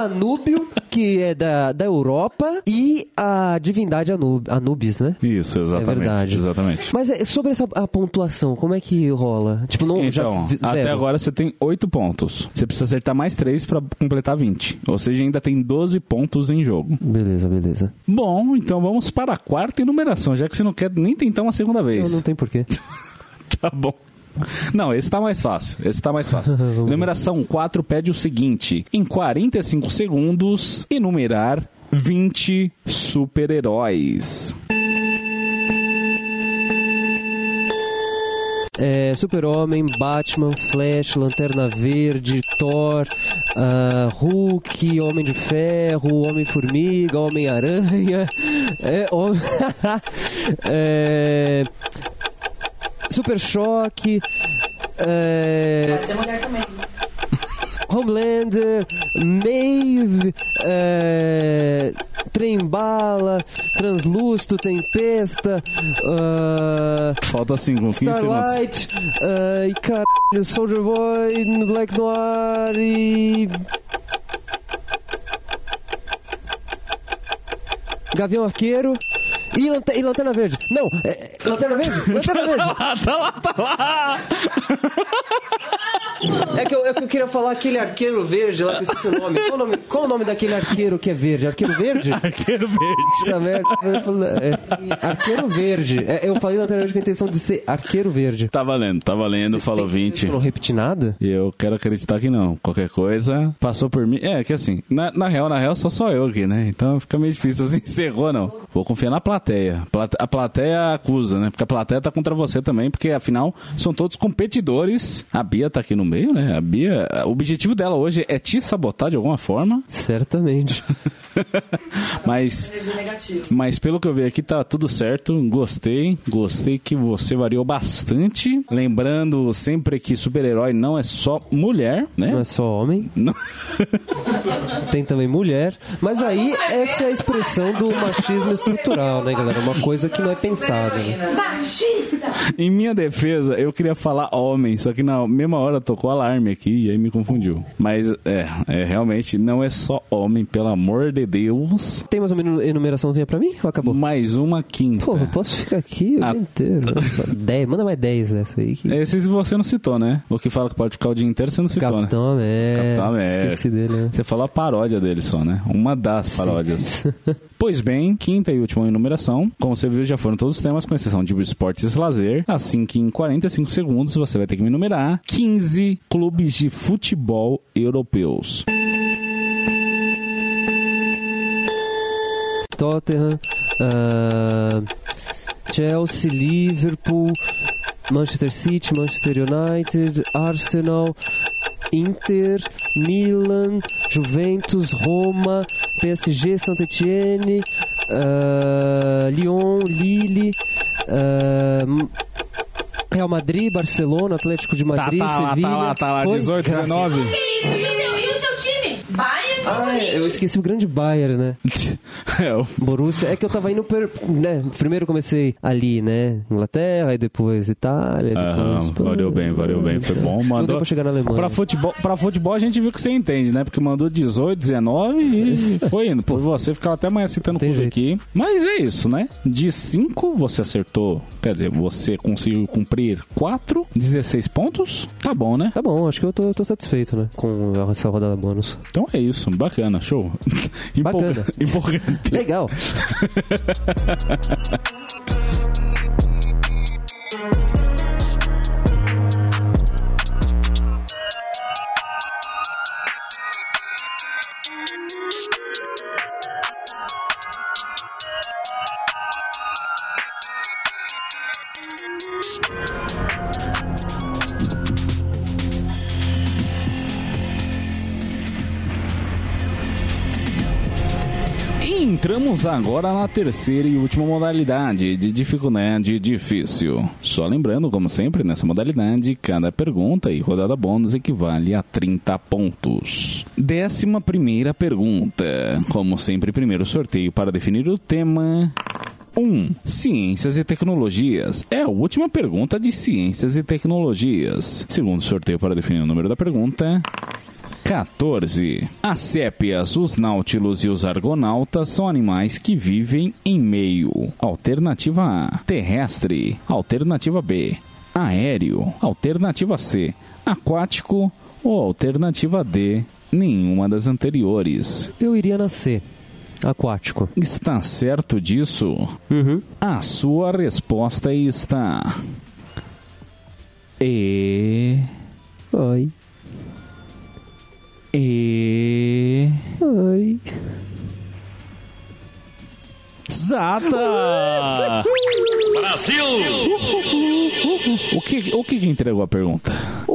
Speaker 3: Danúbio, que é da, da Europa, e a divindade Anub, Anubis, né?
Speaker 2: Isso, exatamente.
Speaker 3: É verdade.
Speaker 2: Exatamente.
Speaker 3: Mas é, sobre essa a pontuação, como é que rola? Tipo, não
Speaker 2: Então,
Speaker 3: já
Speaker 2: até agora você tem 8 pontos. Você precisa acertar mais 3 pra completar 20. Ou seja, ainda tem 12 pontos em jogo.
Speaker 3: Beleza, beleza.
Speaker 2: Bom, então vamos para a quarta enumeração, já que você não quer nem tentar uma segunda
Speaker 3: Eu
Speaker 2: vez.
Speaker 3: não tem porquê.
Speaker 2: Tá bom. Não, esse tá mais fácil. Esse tá mais fácil. Numeração 4 pede o seguinte: em 45 segundos, enumerar 20 super-heróis.
Speaker 3: É, Super-Homem, Batman, Flash, Lanterna Verde, Thor, ah, Hulk, Homem de Ferro, Homem-Formiga, Homem-Aranha, é, Hom- é, Super Choque, é,
Speaker 5: Pode ser mulher também.
Speaker 3: Homelander, Maeve, é, Trem-Bala, Translúcido, Tempesta, ah,
Speaker 2: Falta 5, 15 segundos.
Speaker 3: Starlight, ah, e caralho, Soldier Boy, Black Noir e. Gavião Arqueiro e, Lante- e Lanterna Verde. Não, é, Lanterna Verde? Lanterna Verde!
Speaker 2: Ah, tá lá, tá lá!
Speaker 3: É que, eu, é que eu queria falar aquele arqueiro verde lá que eu esqueci o nome. Qual o nome, qual o nome daquele arqueiro que é verde? Arqueiro Verde?
Speaker 2: Arqueiro verde.
Speaker 3: Puta merda. É, arqueiro Verde. É, eu falei Lanterna Verde com a intenção de ser Arqueiro Verde.
Speaker 2: Tá valendo, tá valendo, falou 20.
Speaker 3: Eu não repeti nada?
Speaker 2: E eu quero acreditar que não. Qualquer coisa, passou por mim. É, que assim, na, na real, na real, só sou eu aqui, né? Então fica meio difícil assim, encerrou não. Vou confiar na plateia. Plate- A plateia acusa, né? Porque a plateia tá contra você também, porque afinal são todos competidores. A Bia tá aqui no meio, né? A Bia, o objetivo dela hoje é te sabotar de alguma forma.
Speaker 3: Certamente.
Speaker 2: Mas
Speaker 5: negativa.
Speaker 2: Mas pelo que eu vi aqui, tá tudo certo. Gostei. Gostei que você variou bastante. Lembrando sempre que super-herói não é só mulher, né?
Speaker 3: Não é só homem,
Speaker 2: Não-
Speaker 3: tem também mulher. Mas aí, essa é a expressão do machismo estrutural, né, galera? Uma coisa que não é pensada, né?
Speaker 6: Machista!
Speaker 2: em minha defesa, eu queria falar homem, só que na mesma hora tocou alarme aqui e aí me confundiu. Mas é, é realmente não é só homem, pelo amor de Deus.
Speaker 3: Tem mais uma enu- enumeraçãozinha pra mim? Ou acabou?
Speaker 2: Mais uma quinta.
Speaker 3: Pô, eu posso ficar aqui o
Speaker 2: Ah.
Speaker 3: dia inteiro. Dez, manda mais 10 dessa aí. Que...
Speaker 2: Esses você não citou, né? O que fala que pode ficar o dia inteiro, você não citou, né?
Speaker 3: Capitão América.
Speaker 2: Capitão América.
Speaker 3: Esqueci dele, né?
Speaker 2: Você falou a paródia dele só, né? Uma das paródias. pois bem, quinta e última enumeração. Como você viu, já foram todos os temas, com exceção de esportes e lazer. Assim que em 45 segundos você vai ter que me enumerar 15 clubes de futebol europeus.
Speaker 3: Tottenham, ah, Chelsea, Liverpool, Manchester City, Manchester United, Arsenal, Inter, Milan, Juventus, Roma, PSG, Saint-Etienne, Lyon, Lille, ah, Real Madrid, Barcelona, Atlético de
Speaker 2: Tá,
Speaker 3: Madrid,
Speaker 2: tá lá,
Speaker 3: Sevilha.
Speaker 2: tá lá, tá lá.
Speaker 3: Oi,
Speaker 2: 18,
Speaker 3: graças-
Speaker 2: 19.
Speaker 6: Que isso? E o seu, e o seu time. Bayern e
Speaker 3: Ah,
Speaker 6: Munique.
Speaker 3: eu esqueci o grande Bayern, né?
Speaker 2: É, o-
Speaker 3: Borussia. É que eu tava indo. Per, né? Primeiro comecei ali, né? Inglaterra, aí depois Itália.
Speaker 2: Aham,
Speaker 3: Depois,
Speaker 2: valeu bem, valeu bem, foi bom.
Speaker 3: Não
Speaker 2: Mandou
Speaker 3: deu pra chegar na Alemanha.
Speaker 2: Pra futebol, pra futebol a gente viu que você entende, né? Porque mandou 18, 19 e foi indo. Por você ficava até amanhã citando
Speaker 3: Tem jeito.
Speaker 2: aqui. Mas é isso, né? De 5 você acertou, quer dizer, você conseguiu cumprir 4, 16 pontos. Tá bom, né?
Speaker 3: Tá bom, acho que eu tô, tô satisfeito, né? Com essa rodada bônus.
Speaker 2: Então é isso, bacana, show.
Speaker 3: Bacana.
Speaker 2: Empolgante.
Speaker 3: Legal.
Speaker 2: entramos agora na terceira e última modalidade de dificuldade difícil. Só lembrando, como sempre, nessa modalidade, cada pergunta e rodada bônus equivale a 30 pontos. Décima primeira pergunta. Como sempre, primeiro sorteio para definir o tema. 1. Ciências e tecnologias. É a última pergunta de ciências e tecnologias. Segundo sorteio para definir o número da pergunta. 14. As sépias, os náutilos e os argonautas são animais que vivem em meio. Alternativa A: terrestre. Alternativa B: aéreo. Alternativa C: aquático. Ou alternativa D: nenhuma das anteriores.
Speaker 3: Eu iria nascer. Aquático.
Speaker 2: Está certo disso?
Speaker 3: Uhum.
Speaker 2: A sua resposta está. E.
Speaker 3: Ai.
Speaker 2: E.
Speaker 3: Ai.
Speaker 2: Exata! Brasil! O que, o que entregou a pergunta?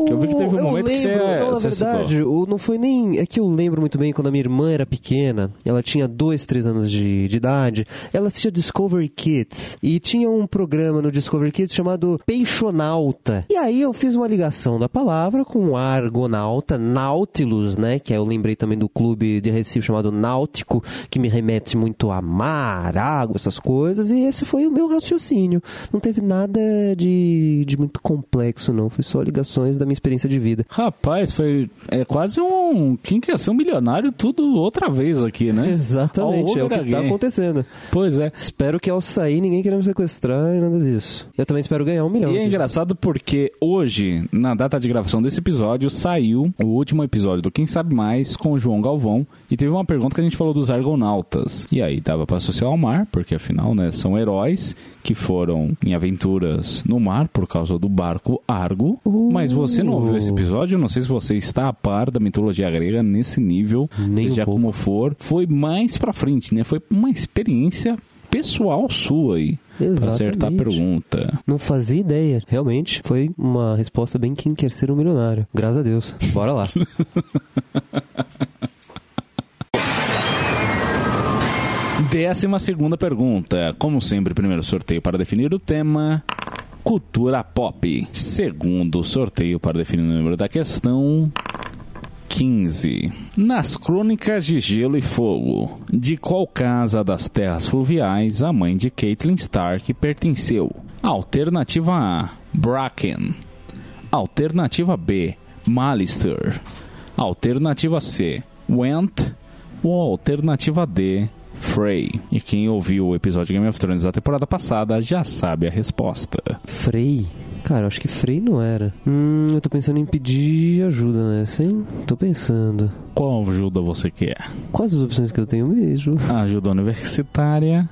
Speaker 2: Que eu vi que teve um momento que você,
Speaker 3: lembro, não, na
Speaker 2: você
Speaker 3: verdade, o, não foi nem. É que eu lembro muito bem quando a minha irmã era pequena, ela tinha dois, três anos de, de idade, ela assistia Discovery Kids e tinha um programa no Discovery Kids chamado Peixonauta. E aí eu fiz uma ligação da palavra com Argonauta, Nautilus, né? Que aí eu lembrei também do clube de Recife chamado Náutico, que me remete muito a mar, água, essas coisas, e esse foi o meu raciocínio. Não teve nada de, de muito complexo, não. Foi só ligações da minha experiência de vida.
Speaker 2: Rapaz, foi é quase um. Quem quer ser um milionário? Tudo outra vez aqui, né?
Speaker 3: Exatamente, é o que tá acontecendo.
Speaker 2: Pois é.
Speaker 3: Espero que ao sair ninguém queira me sequestrar e nada disso. Eu também espero ganhar um milhão.
Speaker 2: E é engraçado porque hoje, na data de gravação desse episódio, saiu o último episódio do Quem Sabe Mais com o João Galvão. E teve uma pergunta que a gente falou dos argonautas. E aí dava pra associar ao mar, porque afinal, né, são heróis que foram em aventuras no mar por causa do barco Argo. Mas você não ouviu esse episódio? Não sei se você está a par da mitologia grega nesse nível,
Speaker 3: Nem um
Speaker 2: seja
Speaker 3: pouco.
Speaker 2: como for. Foi mais pra frente, né? Foi uma experiência pessoal sua aí. Pra acertar a
Speaker 3: Exatamente.
Speaker 2: pergunta.
Speaker 3: Não fazia ideia. Realmente, foi uma resposta bem quem quer ser um milionário. Graças a Deus. Bora lá.
Speaker 2: Décima segunda pergunta. Como sempre, primeiro sorteio para definir o tema. Cultura pop. Segundo sorteio para definir o número da questão. 15. Nas crônicas de Gelo e Fogo, de qual casa das terras fluviais a mãe de Caitlyn Stark pertenceu? Alternativa A: Bracken. Alternativa B: Malister. Alternativa C: Went. Ou alternativa D: Frey. E quem ouviu o episódio de Game of Thrones da temporada passada já sabe a resposta.
Speaker 3: Frei? Cara, eu acho que Frei não era. Hum, eu tô pensando em pedir ajuda nessa, hein? Tô pensando.
Speaker 2: Qual ajuda você quer?
Speaker 3: Quais as opções que eu tenho mesmo?
Speaker 2: Ajuda universitária,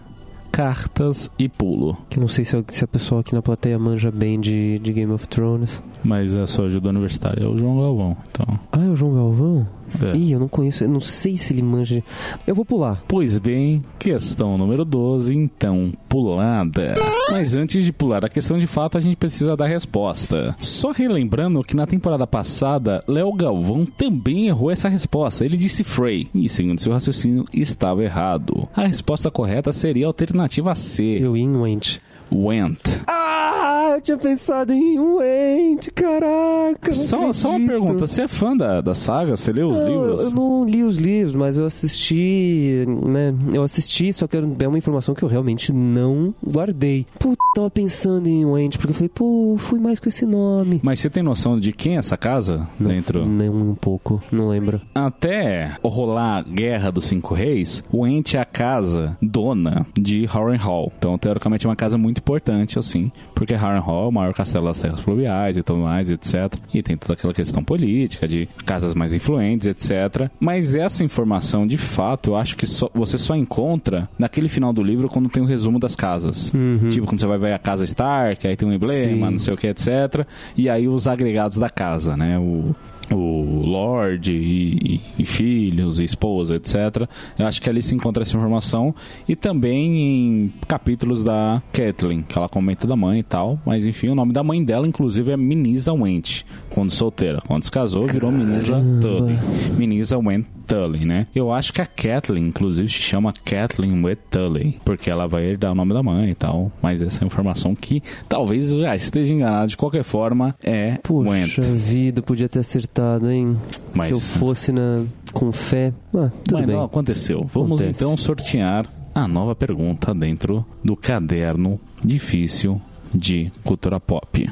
Speaker 2: cartas e pulo.
Speaker 3: Que eu não sei se, se a pessoa aqui na plateia manja bem de, de Game of Thrones.
Speaker 2: Mas a sua ajuda universitária é o João Galvão. Então,
Speaker 3: Ah, é o João Galvão?
Speaker 2: É.
Speaker 3: Ih, eu não conheço, eu não sei se ele manja. Eu vou pular.
Speaker 2: Pois bem, questão número 12, então, pulada. Mas antes de pular a questão de fato, a gente precisa dar resposta. Só relembrando que na temporada passada, Léo Galvão também errou essa resposta. Ele disse Frey, e segundo seu raciocínio, estava errado. A resposta correta seria a alternativa C,
Speaker 3: Eu Went.
Speaker 2: Went.
Speaker 3: Ah, eu tinha pensado em um ente, caraca.
Speaker 2: Só, só uma pergunta, você é fã da, da saga? Você leu os
Speaker 3: Não,
Speaker 2: livros?
Speaker 3: Eu não li os livros, mas eu assisti, né? Eu assisti, só que é uma informação que eu realmente não guardei. Pô, tava pensando em um ente, porque eu falei, pô, fui mais com esse nome.
Speaker 2: Mas você tem noção de quem é essa casa
Speaker 3: Não,
Speaker 2: dentro?
Speaker 3: Nem um pouco, não lembro.
Speaker 2: Até rolar a Guerra dos Cinco Reis, o ente é a casa dona de Harrenhal. Então, teoricamente, é uma casa muito importante, assim, porque Harrenhal é o maior castelo das terras fluviais e tudo mais, etc. E tem toda aquela questão política de casas mais influentes, etc. Mas essa informação, de fato, eu acho que só- você só encontra naquele final do livro quando tem o resumo das casas. Tipo, quando você vai ver a casa Stark, aí tem um emblema,
Speaker 3: Sim.
Speaker 2: não sei o que, etc. E aí os agregados da casa, né? O, o Lorde e, e- filhos, e esposa, etc. Eu acho que ali se encontra essa informação. E também em capítulos da Kathleen, que ela comenta da mãe e tal. Mas enfim, o nome da mãe dela, inclusive, é Minisa Went, quando solteira. Quando se casou, virou Minisa Tully. Minisa Went Tully, né? Eu acho que a Kathleen, inclusive, se chama Kathleen Went Tully, porque ela vai herdar o nome da mãe e tal. Mas essa é uma informação que talvez eu já esteja enganado. De qualquer forma, é Went.
Speaker 3: vida, podia ter acertado, hein?
Speaker 2: Mas-
Speaker 3: Se eu fosse na, com fé. Ah, tudo
Speaker 2: Mas
Speaker 3: bem.
Speaker 2: não aconteceu. Vamos
Speaker 3: Acontece.
Speaker 2: então sortear a nova pergunta dentro do caderno difícil de cultura pop.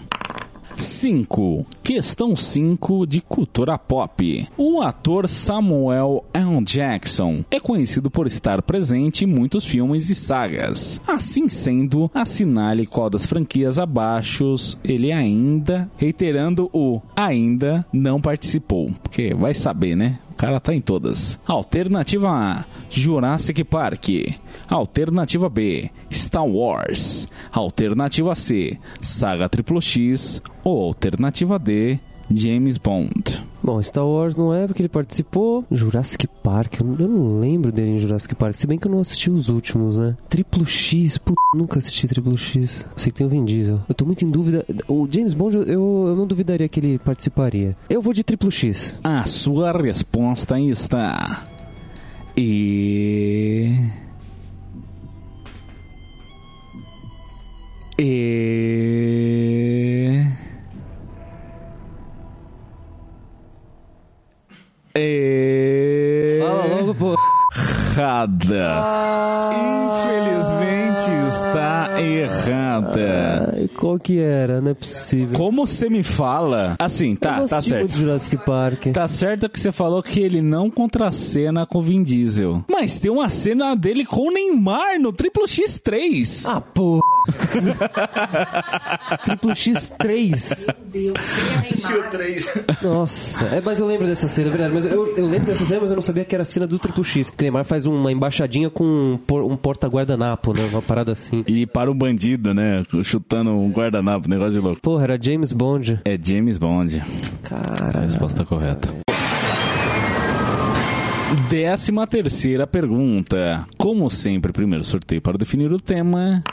Speaker 2: 5. Questão 5 de cultura pop. O ator Samuel L. Jackson é conhecido por estar presente em muitos filmes e sagas. Assim sendo, assinale qual das franquias abaixo ele ainda, reiterando o ainda, não participou. Porque vai saber, né? O cara tá em todas. Alternativa A: Jurassic Park. Alternativa B: Star Wars. Alternativa C: Saga Triplo X. Ou alternativa D: James Bond.
Speaker 3: Bom, Star Wars não é porque ele participou. Jurassic Park, eu não, eu não lembro dele em Jurassic Park. Se bem que eu não assisti os últimos, né? Triplo X, put... nunca assisti Triplo X. Eu sei que tem o Vin Diesel. Eu tô muito em dúvida. O James Bond, eu, eu não duvidaria que ele participaria. Eu vou de Triplo X.
Speaker 2: A sua resposta está. E. E. E.
Speaker 3: Fala logo, pô.
Speaker 2: Errada. Infelizmente está errada.
Speaker 3: Ai, qual que era? Não é possível.
Speaker 2: Como você me fala? Assim,
Speaker 3: Eu
Speaker 2: tá,
Speaker 3: não
Speaker 2: tá
Speaker 3: assisti
Speaker 2: certo.
Speaker 3: Jurassic Park.
Speaker 2: Tá certo que você falou que ele não contracena com o Vin Diesel. Mas tem uma cena dele com o Neymar no Triplo X3.
Speaker 3: Ah, pô. Triplo X3.
Speaker 5: Deus, sem a Neymar.
Speaker 3: Nossa, é, mas eu lembro dessa cena, é verdade. Mas eu, eu lembro dessa cena, mas eu não sabia que era a cena do Triplo X. Que o Neymar faz uma embaixadinha com um, um porta-guardanapo, né? Uma parada assim.
Speaker 2: E para o bandido, né? Chutando um guardanapo, negócio de louco.
Speaker 3: Porra, era James Bond.
Speaker 2: É James Bond. A
Speaker 3: Cara.
Speaker 2: resposta correta. Décima terceira pergunta. Como sempre, primeiro sorteio para definir o tema.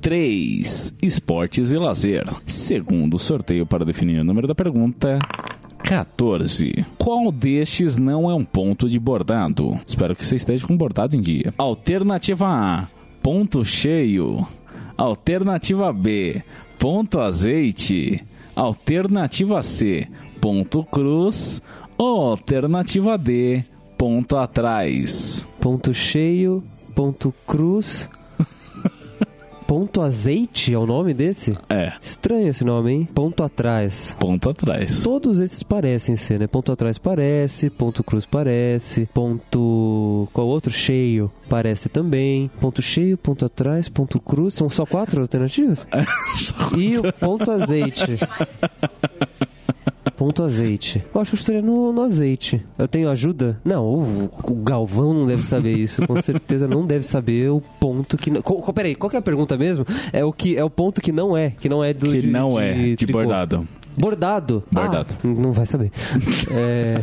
Speaker 2: 3. Esportes e lazer. Segundo sorteio para definir o número da pergunta. 14. Qual destes não é um ponto de bordado? Espero que você esteja com bordado em dia. Alternativa A: ponto cheio. Alternativa B: ponto azeite. Alternativa C: ponto cruz. Alternativa D: ponto atrás.
Speaker 3: Ponto cheio, ponto cruz. Ponto azeite é o nome desse?
Speaker 2: É,
Speaker 3: Estranho esse nome, hein? Ponto atrás.
Speaker 2: ponto atrás.
Speaker 3: Todos esses parecem ser, né? Ponto atrás parece, ponto cruz parece, ponto. Qual outro? Cheio parece também. Ponto cheio, ponto atrás, ponto cruz. São só quatro alternativas? e o ponto azeite. Ponto azeite. Eu acho que eu estaria no, no azeite. Eu tenho ajuda? Não, o, o Galvão não deve saber isso. Com certeza não deve saber o ponto que. Não... Co, peraí, qual que é a pergunta mesmo? É o que é o ponto que não é, que não é do
Speaker 2: Que
Speaker 3: de-
Speaker 2: não é de
Speaker 3: tricô.
Speaker 2: bordado.
Speaker 3: Bordado.
Speaker 2: Bordado.
Speaker 3: Ah, não vai saber. É,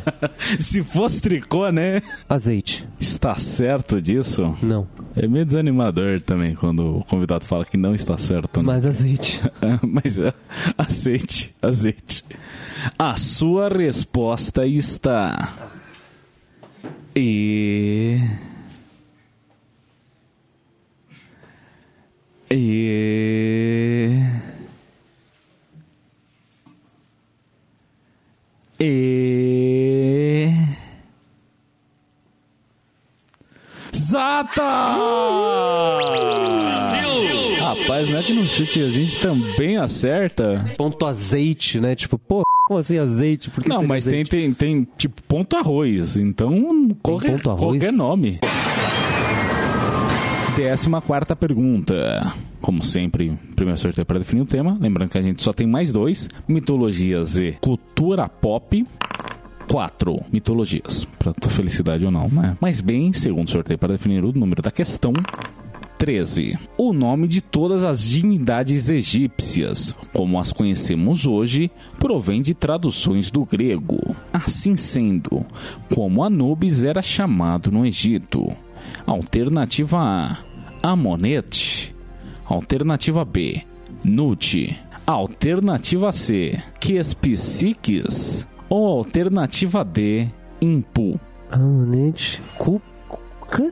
Speaker 2: Se fosse tricô, né?
Speaker 3: azeite.
Speaker 2: Está certo disso?
Speaker 3: Não.
Speaker 2: É meio desanimador também quando o convidado fala que não está certo. Né?
Speaker 3: Mas azeite.
Speaker 2: Mas é, aceite, azeite. A sua resposta está. E. E. E. Zata! Rapaz, não é que no chute a gente também acerta?
Speaker 3: Ponto azeite, né? Tipo, pô, como assim azeite? Por que
Speaker 2: Não, mas tem,
Speaker 3: azeite?
Speaker 2: tem, tem tipo ponto arroz. Então, qualquer,
Speaker 3: ponto arroz?
Speaker 2: qualquer nome. Décima quarta pergunta. Como sempre, primeiro sorteio para definir o tema. Lembrando que a gente só tem mais dois: mitologias e cultura pop. Quatro mitologias. Pra tua felicidade ou não, né? Mas bem, segundo sorteio para definir o número da questão. 13. O nome de todas as divindades egípcias, como as conhecemos hoje, provém de traduções do grego. Assim sendo, como Anubis era chamado no Egito. Alternativa A: Amonete. Alternativa B: Nut. Alternativa C: Quespisiques. Ou alternativa D: Impu.
Speaker 3: Amonete. Cu...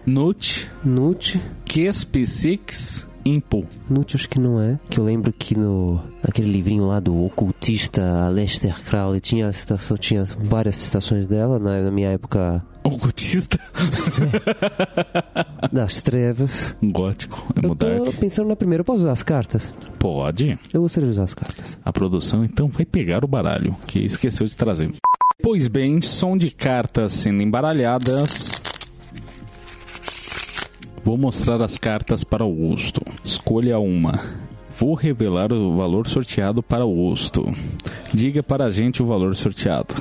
Speaker 2: Nut,
Speaker 3: Nut.
Speaker 2: Quespisiques, Impu.
Speaker 3: Nut acho que não é. Que eu lembro que no... Aquele livrinho lá do ocultista Aleister Crowley tinha, citação, tinha várias citações dela na, na minha época
Speaker 2: Ocultista.
Speaker 3: das trevas.
Speaker 2: Gótico. É
Speaker 3: Eu tô pensando na primeira. Eu posso usar as cartas?
Speaker 2: Pode.
Speaker 3: Eu gostaria de usar as cartas.
Speaker 2: A produção então vai pegar o baralho, que esqueceu de trazer. Pois bem, som de cartas sendo embaralhadas. Vou mostrar as cartas para Augusto. Escolha uma. Vou revelar o valor sorteado para Augusto. Diga para a gente o valor sorteado.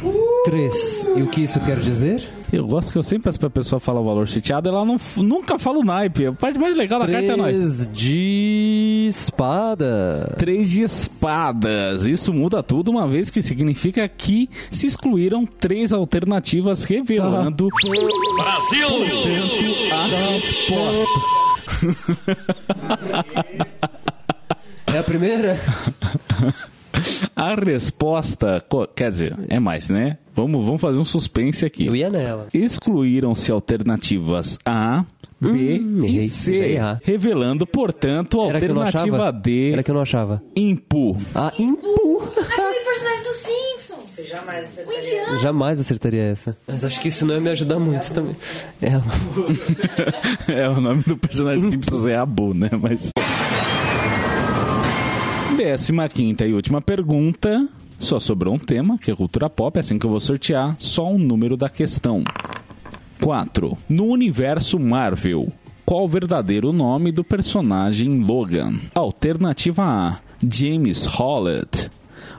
Speaker 3: Três. E o que isso quer dizer?
Speaker 2: Eu gosto que eu sempre peço pra pessoa falar o valor sorteado, ela não, nunca fala o naipe. A parte mais legal da carta é nós.
Speaker 3: Três de espada.
Speaker 2: Três de espadas. Isso muda tudo, uma vez que significa que se excluíram três alternativas, revelando
Speaker 5: Brasil!
Speaker 2: a resposta.
Speaker 3: É a primeira?
Speaker 2: A resposta, quer dizer, é mais, né? Vamos, vamos fazer um suspense aqui.
Speaker 3: Eu ia nela.
Speaker 2: Excluíram-se alternativas A, B
Speaker 3: Hum,
Speaker 2: e C, revelando, portanto, a
Speaker 3: Era
Speaker 2: alternativa? D,
Speaker 3: Era que eu não achava.
Speaker 2: Impu.
Speaker 3: Ah, impu.
Speaker 6: Aquele personagem do Simpsons.
Speaker 4: Você jamais acertaria.
Speaker 6: indiano.
Speaker 3: Jamais acertaria essa. Mas acho que isso não ia me ajudar muito também. É,
Speaker 2: é, o nome do personagem Simpsons é Abu, né? Mas. Décima quinta e última pergunta. Só sobrou um tema, que é cultura pop, assim que eu vou sortear. Só um número da questão. 4. No universo Marvel, qual o verdadeiro nome do personagem Logan? Alternativa A: James Howlett.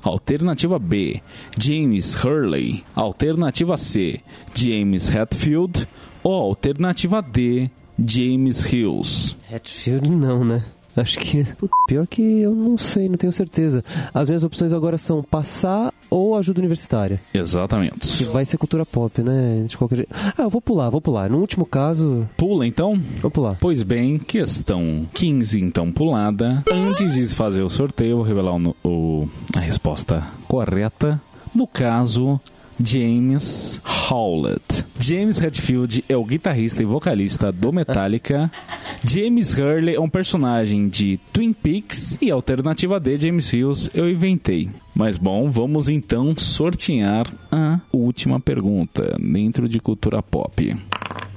Speaker 2: Alternativa B: James Hurley. Alternativa C: James Hetfield. Ou alternativa D: James Hills.
Speaker 3: Hatfield não, né? Acho que. Putz, Pior que eu não sei, não tenho certeza. As minhas opções agora são passar ou ajuda universitária. Que
Speaker 2: Exatamente.
Speaker 3: vai ser cultura pop, né? De qualquer jeito. Ah, eu vou pular, vou pular. No último caso,
Speaker 2: Pula então?
Speaker 3: vou pular.
Speaker 2: Pois bem, questão 15 então pulada. Antes de fazer o sorteio, vou revelar o o- a resposta correta. No caso, James Howlett. James Hetfield é o guitarrista e vocalista do Metallica. James Hurley é um personagem de Twin Peaks. E a alternativa D, James Hills, eu inventei. Mas bom, vamos então sortear a última pergunta dentro de cultura pop.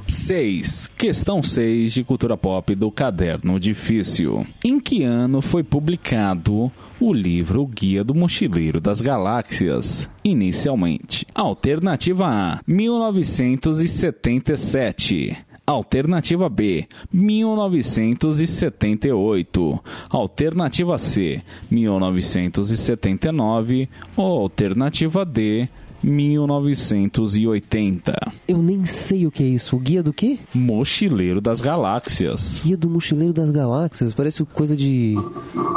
Speaker 2: 6. Questão 6 de cultura pop do Caderno Difícil. Em que ano foi publicado o livro Guia do Mochileiro das Galáxias? Inicialmente. Alternativa A: 1977. Alternativa B, 1978. Alternativa C, 1979. Ou alternativa D, 1980.
Speaker 3: Eu nem sei o que é isso. O guia do quê?
Speaker 2: Mochileiro das Galáxias.
Speaker 3: Guia do Mochileiro das Galáxias. Parece coisa de.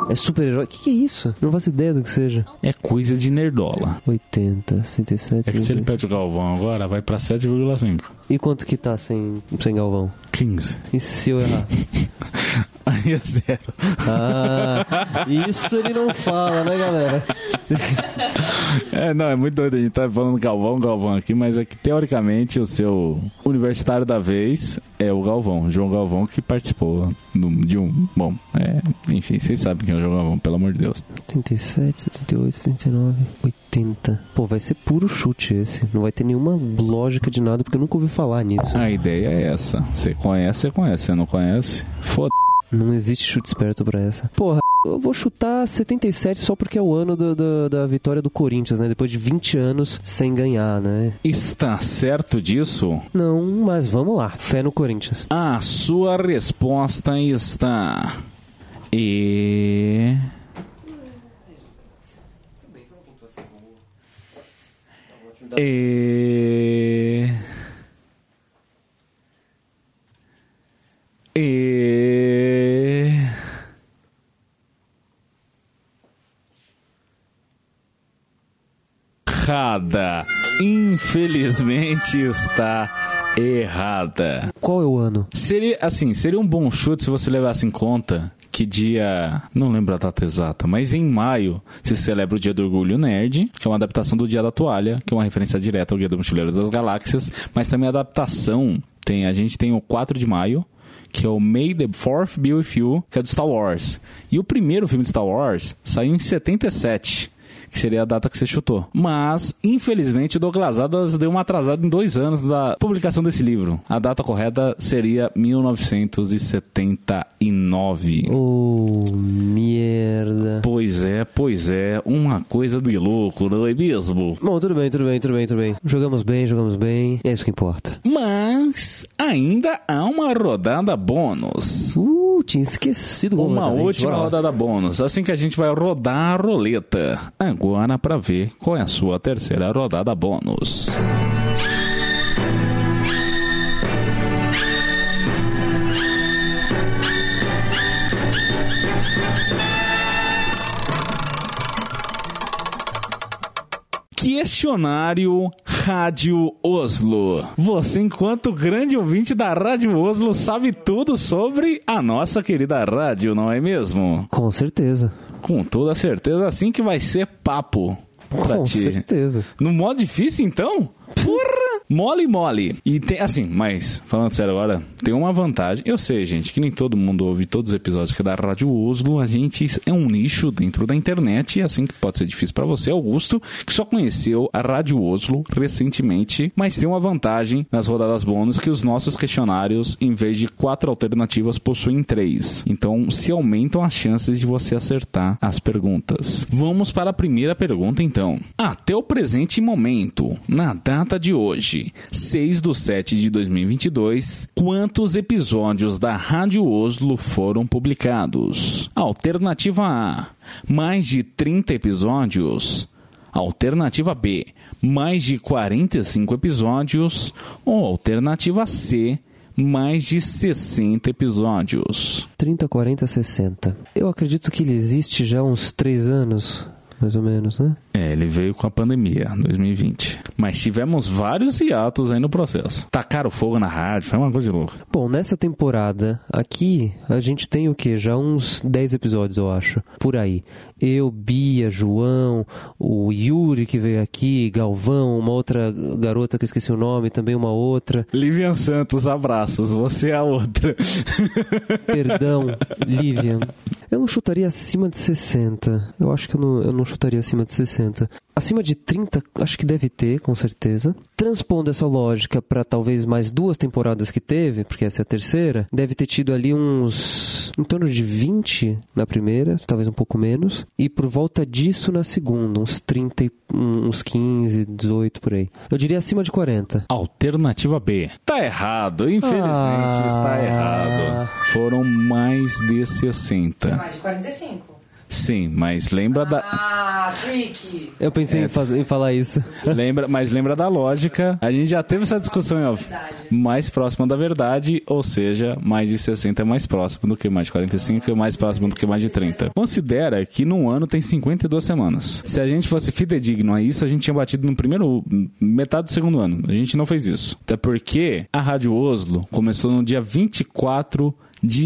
Speaker 3: É super-herói. O que, que é isso? Não faço ideia do que seja.
Speaker 2: É coisa de nerdola.
Speaker 3: 80, 107.
Speaker 2: É que se ele
Speaker 3: 90.
Speaker 2: pede o Galvão agora, vai pra 7,5.
Speaker 3: E quanto que tá sem, sem Galvão?
Speaker 2: 15.
Speaker 3: E se eu errar?
Speaker 2: Aí ganharia zero.
Speaker 3: Ah, isso ele não fala, né, galera?
Speaker 2: É, não, é muito doido. A gente tá falando Galvão, Galvão aqui, mas é que teoricamente o seu universitário da vez é o Galvão, João Galvão, que participou de um. Bom, é, enfim, vocês sabem quem é o João Galvão, pelo amor de Deus.
Speaker 3: 77, 78, 79, 80. Pô, vai ser puro chute esse. Não vai ter nenhuma lógica de nada, porque eu nunca ouvi falar nisso.
Speaker 2: A ideia é essa. Você conhece, você conhece. Você não conhece, foda
Speaker 3: Não existe chute esperto pra essa. Porra, eu vou chutar 77 só porque é o ano do- do- da vitória do Corinthians, né? Depois de 20 anos sem ganhar, né?
Speaker 2: Está certo disso?
Speaker 3: Não, mas vamos lá. Fé no Corinthians.
Speaker 2: A sua resposta está. E. E. E. Errada. Infelizmente está errada.
Speaker 3: Qual é o ano?
Speaker 2: Seria, assim, seria um bom chute se você levasse em conta que dia. Não lembro a data exata, mas em maio se celebra o Dia do Orgulho Nerd, que é uma adaptação do Dia da Toalha, que é uma referência direta ao Guia do Mochileiro das Galáxias, mas também a adaptação. Tem, a gente tem o 4 de maio, que é o May the Fourth Be With You, que é do Star Wars. E o primeiro filme de Star Wars saiu em 77 que seria a data que você chutou. Mas, infelizmente, o Douglas Adams deu uma atrasada em dois anos da publicação desse livro. A data correta seria 1979.
Speaker 3: Oh, merda.
Speaker 2: Pois é, pois é, uma coisa de louco, não é mesmo?
Speaker 3: Bom, tudo bem, tudo bem, tudo bem, tudo bem. Jogamos bem, jogamos bem. É isso que importa.
Speaker 2: Mas ainda há uma rodada bônus.
Speaker 3: Uh, tinha esquecido
Speaker 2: Uma última rodada bônus, assim que a gente vai rodar a roleta. Agora para ver qual é a sua terceira rodada bônus. Questionário Rádio Oslo. Você, enquanto grande ouvinte da Rádio Oslo, sabe tudo sobre a nossa querida rádio, não é mesmo?
Speaker 3: Com certeza.
Speaker 2: Com toda certeza, assim que vai ser papo pra
Speaker 3: Com certeza.
Speaker 2: No modo difícil, então? Porra! Mole, mole. E tem, assim, mas, falando sério agora, tem uma vantagem. Eu sei, gente, que nem todo mundo ouve todos os episódios que é da Rádio Oslo. A gente é um nicho dentro da internet. E assim que pode ser difícil pra você, Augusto, que só conheceu a Rádio Oslo recentemente. Mas tem uma vantagem nas rodadas bônus que os nossos questionários, em vez de quatro alternativas, possuem três. Então, se aumentam as chances de você acertar as perguntas. Vamos para a primeira pergunta, então. Até o presente momento, na data de hoje, 6 de 7 de 2022, quantos episódios da Rádio Oslo foram publicados? Alternativa A: mais de 30 episódios. Alternativa B: mais de 45 episódios. Ou alternativa C: mais de 60 episódios.
Speaker 3: 30, 40, 60. Eu acredito que ele existe já há uns 3 anos, mais ou menos, né?
Speaker 2: É, ele veio com a pandemia, 2020. Mas tivemos vários hiatos aí no processo. Tacaram fogo na rádio, foi uma coisa de louco.
Speaker 3: Bom, nessa temporada aqui, a gente tem o quê? Já uns 10 episódios, eu acho. Por aí. Eu, Bia, João, o Yuri que veio aqui, Galvão, uma outra garota que eu esqueci o nome, também uma outra.
Speaker 2: Livian Santos, abraços, você é a outra.
Speaker 3: Perdão, Livian. Eu não chutaria acima de 60. Eu acho que eu não, eu não chutaria acima de 60. Acima de 30, acho que deve ter, com certeza. Transpondo essa lógica para talvez mais duas temporadas que teve, porque essa é a terceira, deve ter tido ali uns. em torno de 20 na primeira, talvez um pouco menos. E por volta disso na segunda, uns 30, e- um- uns 15, 18 por aí. Eu diria acima de 40.
Speaker 2: Alternativa B. Tá errado, infelizmente
Speaker 3: Ah.
Speaker 2: está errado. Foram mais de 60.
Speaker 6: Mais de 45.
Speaker 2: Sim, mas lembra da.
Speaker 6: Ah, tricky.
Speaker 3: Eu pensei em, faz- em falar isso.
Speaker 2: Lembra, mas lembra da lógica. A gente já teve essa discussão em off. Mais próxima da verdade, ou seja, mais de 60 é mais próximo do que mais de 45, é mais próximo do que mais de 30. Considera que num ano tem 52 semanas. Se a gente fosse fidedigno a isso, a gente tinha batido no primeiro metade do segundo ano. A gente não fez isso. Até porque a Rádio Oslo começou no dia 24 de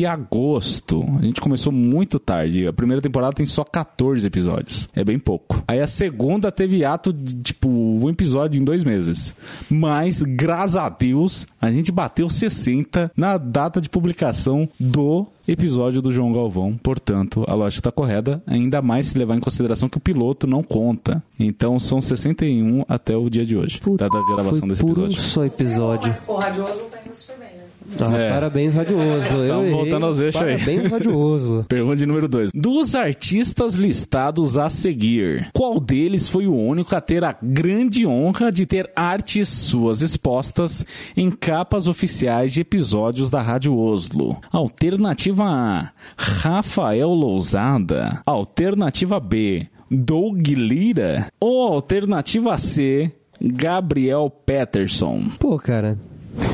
Speaker 2: agosto. A gente começou muito tarde. A primeira temporada tem só 14 episódios. É bem pouco. Aí a segunda teve ato de, tipo, um episódio em dois meses. Mas, graças a Deus, a gente bateu 60 na data de publicação do episódio do João Galvão. Portanto, a lógica está correta, ainda mais se levar em consideração que o piloto não conta. Então, são 61 até o dia de hoje,
Speaker 3: Puta,
Speaker 2: da gravação
Speaker 3: Foi
Speaker 2: desse
Speaker 3: por
Speaker 2: episódio.
Speaker 3: um só episódio.
Speaker 6: Mas, pô, radioso tá indo super bem, né?
Speaker 3: Ah,
Speaker 2: É.
Speaker 3: Parabéns, radioso. Eu
Speaker 2: Tamo
Speaker 3: errei.
Speaker 2: voltando aos eixos aí.
Speaker 3: Parabéns, radioso.
Speaker 2: Pergunta de número 2. Dos artistas listados a seguir, qual deles foi o único a ter a grande honra de ter artes suas expostas em capas oficiais de episódios da Rádio Oslo? Alternativa A: Rafael Lousada. Alternativa B: Doug Lira. Ou alternativa C: Gabriel Peterson.
Speaker 3: Pô, cara,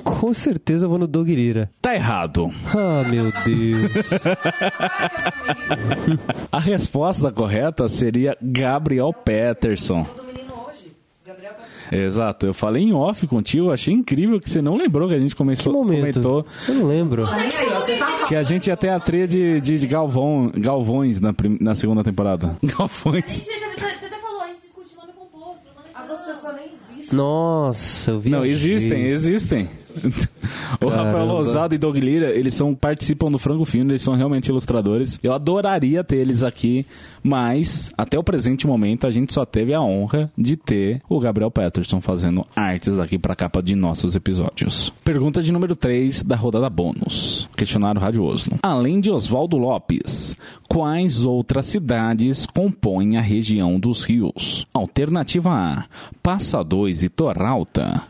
Speaker 3: com certeza eu vou no Doug Lira.
Speaker 2: Tá errado.
Speaker 3: Ah, meu Deus.
Speaker 2: A resposta correta seria Gabriel Peterson.
Speaker 6: Do menino hoje, Gabriel Patrício.
Speaker 2: Exato, eu falei em off contigo, achei incrível que você não lembrou que a gente
Speaker 3: Que
Speaker 2: começou,
Speaker 3: momento?
Speaker 2: comentou
Speaker 3: Eu não lembro.
Speaker 6: Você tá
Speaker 2: que a gente ia ter a trilha de, de, de Galvão, Galvões na, prim- na segunda temporada. Galvões.
Speaker 6: Gente, você você até falou, a gente discute nome composto. nome de
Speaker 4: As
Speaker 6: nome.
Speaker 4: outras pessoas nem existem.
Speaker 3: Nossa, eu vi.
Speaker 2: Não, existem, existem. O. Rafael Lousada e Doug Lira, eles são, participam do Frango Fino, eles são realmente ilustradores. Eu adoraria ter eles aqui, mas até o presente momento a gente só teve a honra de ter o Gabriel Peterson fazendo artes aqui pra capa de nossos episódios. Pergunta de número 3 da rodada bônus. Questionário Rádio Oslo. Além de Oswaldo Lopes, quais outras cidades compõem a região dos rios? Alternativa A: Passa 2 e Torralta.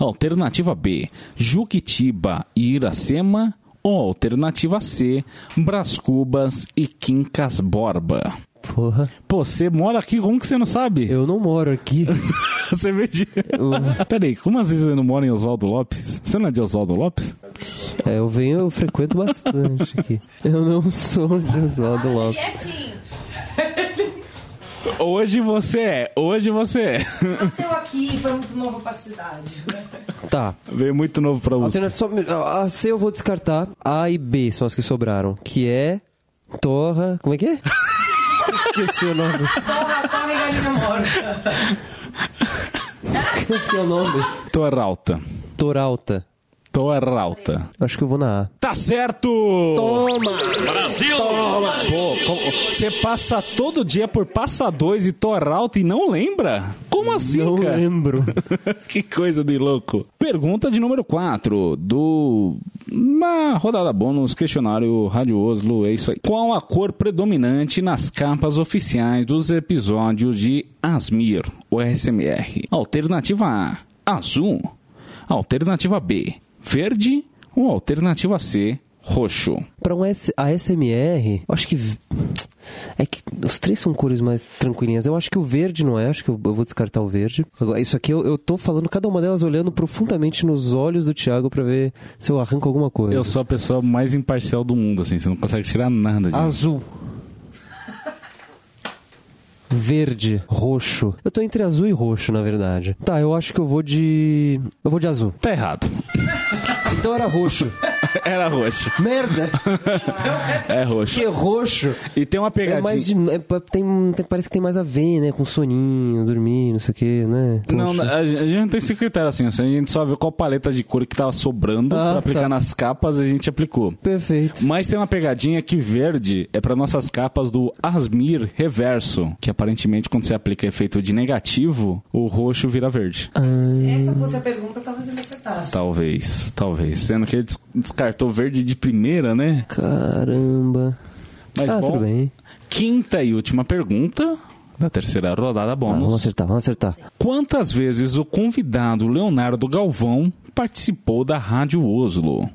Speaker 2: Alternativa B: Juquitiba e Iracema. Ou alternativa C: Brás Cubas e Quincas Borba.
Speaker 3: Porra,
Speaker 2: Pô, você mora aqui, como que você não sabe?
Speaker 3: eu não moro aqui.
Speaker 2: Você vê de... Peraí, como às vezes você não mora em Oswaldo Lopes? Você não é de Oswaldo Lopes?
Speaker 3: É, eu venho, eu frequento bastante aqui. Eu não sou de Oswaldo Lopes.
Speaker 2: Hoje você é, hoje você é.
Speaker 4: Nasceu aqui, foi muito novo pra cidade.
Speaker 3: Tá.
Speaker 2: Veio muito novo pra você.
Speaker 3: A C eu vou descartar. A e B são as que sobraram. Que é. Torra. Como é que é? Esqueci o nome.
Speaker 4: Torra, torra e galinha morta.
Speaker 3: Como que é o nome?
Speaker 2: Torralta.
Speaker 3: Toralta.
Speaker 2: Torralta.
Speaker 3: Acho que eu vou na A.
Speaker 2: Tá certo!
Speaker 3: Toma!
Speaker 2: Pô, como- você passa todo dia por Passa 2 e Torralta e não lembra? Como assim,
Speaker 3: Não
Speaker 2: cara?
Speaker 3: lembro.
Speaker 2: que coisa de louco. Pergunta de número 4 do uma rodada bônus questionário Rádio Oslo, é isso aí. Qual a cor predominante nas capas oficiais dos episódios de Asmir, o SMR? Alternativa A, azul. Alternativa B, verde. Ou alternativa C, roxo.
Speaker 3: Pra um S, a SMR, acho que. É que os três são cores mais tranquilinhas. Eu acho que o verde não é, acho que eu, eu vou descartar o verde. Agora, isso aqui eu, eu tô falando cada uma delas olhando profundamente nos olhos do Thiago pra ver se eu arranco alguma coisa.
Speaker 2: Eu sou a pessoa mais imparcial do mundo, assim, você não consegue tirar nada de mim.
Speaker 3: Verde, roxo. Eu tô entre azul e roxo, na verdade. Tá, eu acho que eu vou de. Eu vou de azul.
Speaker 2: Tá errado.
Speaker 3: Então era roxo.
Speaker 2: Era roxo.
Speaker 3: Merda!
Speaker 2: É roxo.
Speaker 3: Que roxo!
Speaker 2: E tem uma
Speaker 3: É
Speaker 2: pegadinha.
Speaker 3: mais de. é, tem, tem- parece que tem mais a ver, né? Com soninho, dormir, não sei o que, né?
Speaker 2: Não,
Speaker 3: Poxa.
Speaker 2: a gente a gente não tem esse critério assim, assim, a gente só viu qual paleta de cor que tava sobrando
Speaker 3: Ah,
Speaker 2: pra aplicar
Speaker 3: tá.
Speaker 2: nas capas a gente aplicou.
Speaker 3: Perfeito.
Speaker 2: Mas tem uma pegadinha que verde é pra nossas capas do Asmir Reverso, que aparentemente quando você aplica efeito de negativo, o roxo vira verde.
Speaker 4: Essa fosse a pergunta, talvez ele acertasse.
Speaker 2: Talvez, talvez. Sendo que ele des- descartou verde de primeira, né?
Speaker 3: Caramba.
Speaker 2: Mas
Speaker 3: ah,
Speaker 2: bom,
Speaker 3: tudo bem.
Speaker 2: quinta e última pergunta da terceira rodada
Speaker 3: Ah,
Speaker 2: bônus.
Speaker 3: vamos acertar, vamos acertar.
Speaker 2: Quantas vezes o convidado Leonardo Galvão participou da Rádio Oslo?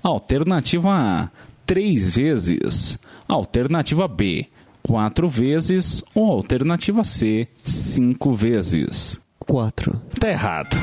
Speaker 2: Alternativa A, três vezes. Alternativa B, quatro vezes. Ou alternativa C, cinco vezes.
Speaker 3: Quatro.
Speaker 2: Tá errado.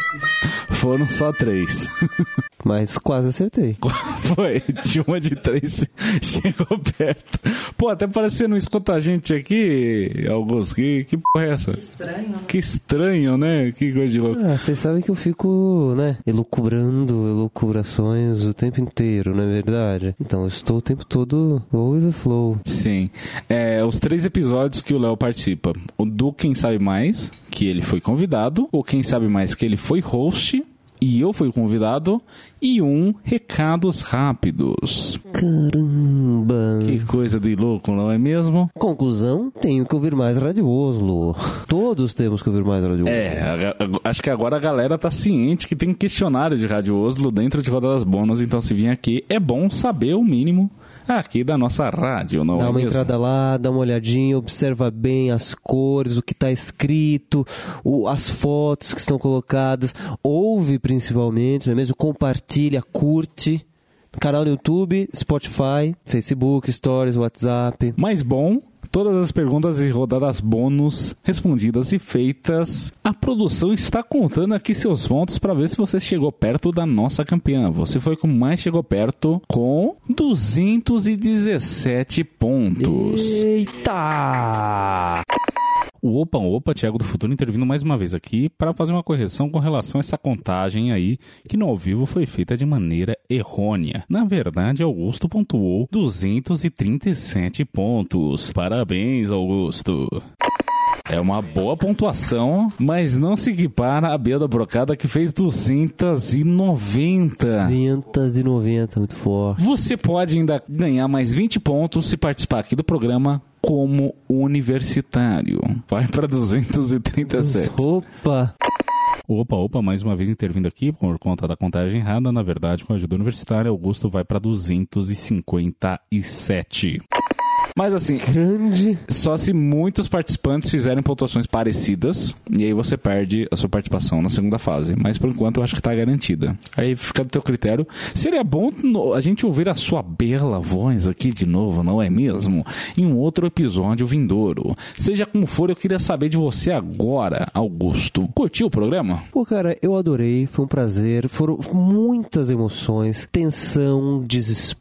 Speaker 2: Foram só três.
Speaker 3: Mas quase acertei.
Speaker 2: Foi, de uma de três chegou perto. Pô, até parecia não escuta a gente aqui, Augusto. Que, que porra é essa?
Speaker 4: Estranho, né?
Speaker 2: Que estranho, né? Que coisa de louco.
Speaker 3: Ah, vocês sabem que eu fico, né, elucubrando elucubrações o tempo inteiro, não é verdade? Então eu estou o tempo todo go with the flow.
Speaker 2: Sim. É, os três episódios que o Léo participa. O do Quem Sabe Mais, que ele foi convidado. O Quem Sabe Mais, que ele foi host. E eu fui convidado. E um Recados Rápidos.
Speaker 3: Caramba.
Speaker 2: Que coisa de louco, não é mesmo?
Speaker 3: Conclusão, tenho que ouvir mais Rádio Oslo. Todos temos que ouvir mais Rádio Oslo.
Speaker 2: É, a- a- acho que agora a galera tá ciente que tem um questionário de Rádio Oslo dentro de Rodadas Bônus, então se vir aqui, é bom saber o mínimo aqui da nossa rádio, não
Speaker 3: Dá
Speaker 2: é
Speaker 3: uma
Speaker 2: mesmo?
Speaker 3: entrada lá, dá uma olhadinha, observa bem as cores, o que está escrito, o- as fotos que estão colocadas, ouve principalmente, não é mesmo? Compartilha, curte. Canal no YouTube, Spotify, Facebook, Stories, WhatsApp.
Speaker 2: Mas bom, todas as perguntas e rodadas bônus respondidas e feitas. A produção está contando aqui seus pontos para ver se você chegou perto da nossa campeã. Você foi como mais chegou perto com 217 pontos.
Speaker 3: Eita!
Speaker 2: O Opa Opa, Thiago do Futuro, intervindo mais uma vez aqui para fazer uma correção com relação a essa contagem aí, que no ao vivo foi feita de maneira errônea. Na verdade, Augusto pontuou 237 pontos. Parabéns, Augusto. É uma boa pontuação, mas não se equipara a Bia da Brocada que fez 290.
Speaker 3: 290, muito forte.
Speaker 2: Você pode ainda ganhar mais 20 pontos se participar aqui do programa como universitário. Vai para 237.
Speaker 3: Opa!
Speaker 2: Opa, opa, mais uma vez intervindo aqui por conta da contagem errada. Na verdade, com a ajuda universitária, Augusto vai para 257. Mas assim,
Speaker 3: Grande.
Speaker 2: só se muitos participantes fizerem pontuações parecidas, e aí você perde a sua participação na segunda fase. Mas por enquanto eu acho que tá garantida. Aí fica do teu critério. Seria bom a gente ouvir a sua bela voz aqui de novo, não é mesmo? Em um outro episódio vindouro. Seja como for, eu queria saber de você agora, Augusto. Curtiu o programa?
Speaker 3: Pô, cara, eu adorei, foi um prazer. Foram muitas emoções, tensão, desespero.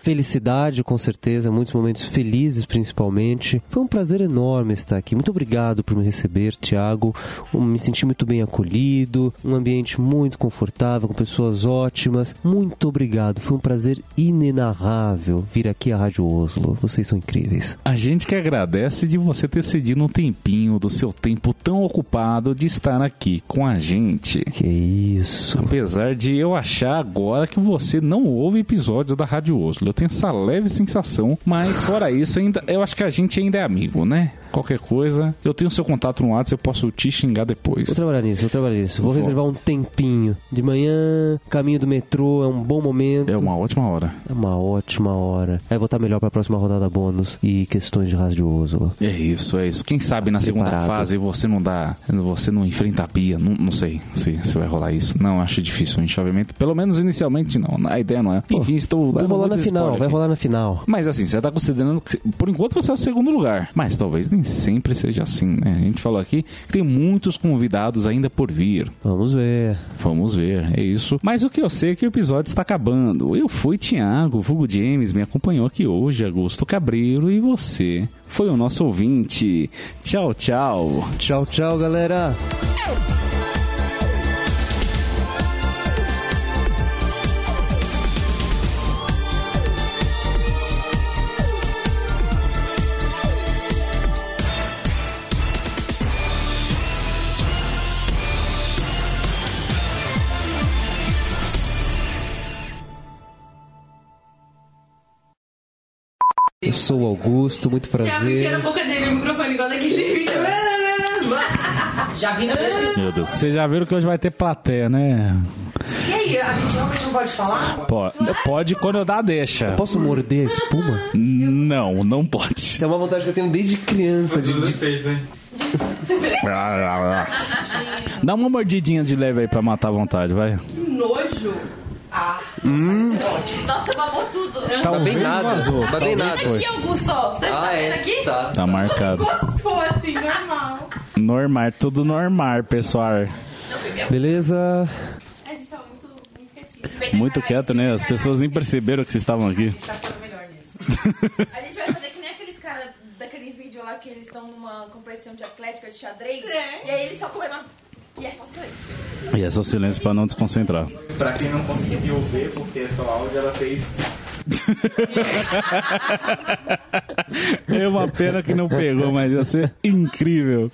Speaker 3: Felicidade, com certeza, muitos momentos felizes, principalmente. Foi um prazer enorme estar aqui. Muito obrigado por me receber, Thiago. Eu me senti muito bem acolhido, um ambiente muito confortável, com pessoas ótimas. Muito obrigado. Foi um prazer inenarrável vir aqui à Rádio Oslo. Vocês são incríveis.
Speaker 2: A gente que agradece de você ter cedido um tempinho do seu tempo tão ocupado de estar aqui com a gente.
Speaker 3: Que isso.
Speaker 2: Apesar de eu achar agora que você não ouve episódios da Rádio Oslo. Eu tenho essa leve sensação, mas fora isso, ainda, eu acho que a gente ainda é amigo, né? Qualquer coisa, eu tenho seu contato no WhatsApp, eu posso te xingar depois.
Speaker 3: Vou trabalhar nisso, vou trabalhar nisso. Vou
Speaker 2: Vou.
Speaker 3: reservar um tempinho. De manhã, caminho do metrô, é um bom momento.
Speaker 2: É uma ótima hora.
Speaker 3: É uma ótima hora. Aí vou estar melhor pra próxima rodada bônus e questões de radioso.
Speaker 2: É isso, é isso. Quem sabe na segunda
Speaker 3: Preparado.
Speaker 2: fase você não dá. Você não enfrenta a Bia. Não, não sei se, se vai rolar isso. Não, acho difícil o. Pelo menos inicialmente não. A ideia não é. Enfim, estou.
Speaker 3: Vai rolar na final, vai rolar na final.
Speaker 2: Mas assim, você tá considerando que, por enquanto, você é o segundo lugar. Mas talvez nem sempre seja assim, né? A gente falou aqui que tem muitos convidados ainda por vir.
Speaker 3: Vamos ver.
Speaker 2: Vamos ver, é isso. Mas o que eu sei é que o episódio está acabando. Eu fui Thiago, o Vulgo James, me acompanhou aqui hoje, Augusto Cabreiro, e você foi o nosso ouvinte. Tchau, tchau.
Speaker 3: Tchau, tchau, galera. Eu sou o Augusto, muito
Speaker 6: Já vi que
Speaker 3: prazer.
Speaker 6: era a boca dele, o microfone igual daquele vídeo. Já vi no.
Speaker 2: Meu Deus, vocês já viram que hoje vai ter plateia, né?
Speaker 4: E aí, a gente realmente não pode falar?
Speaker 2: Pode, pode quando eu dar a deixa.
Speaker 3: Posso morder a espuma?
Speaker 2: Não, não pode.
Speaker 3: É uma vontade que eu tenho desde criança. De, de-
Speaker 2: Dá uma mordidinha de leve aí pra matar a vontade, vai.
Speaker 6: Que nojo. Ah. Nossa, babou tudo.
Speaker 2: Talvez
Speaker 3: bem nada,
Speaker 2: vazou.
Speaker 3: tá bem
Speaker 2: talvez
Speaker 3: nada.
Speaker 6: Aqui, Augusto. Você tá vendo aqui?
Speaker 3: Tá.
Speaker 2: Tá marcado.
Speaker 4: Gostou assim, normal.
Speaker 2: Normal, tudo normal, pessoal.
Speaker 3: Beleza.
Speaker 6: A gente tava muito, muito quietinho.
Speaker 2: Muito quieto, né? As pessoas nem perceberam que vocês estavam aqui.
Speaker 6: Já foi melhor nisso. A gente vai fazer que nem aqueles caras daquele vídeo lá que eles estão numa competição de atlética de xadrez.
Speaker 4: É.
Speaker 6: E aí eles só comem uma... E é só silêncio.
Speaker 2: E é só silêncio pra não desconcentrar.
Speaker 5: Pra quem não conseguiu ver, porque é só áudio, ela fez.
Speaker 2: É uma pena que não pegou, mas ia ser incrível.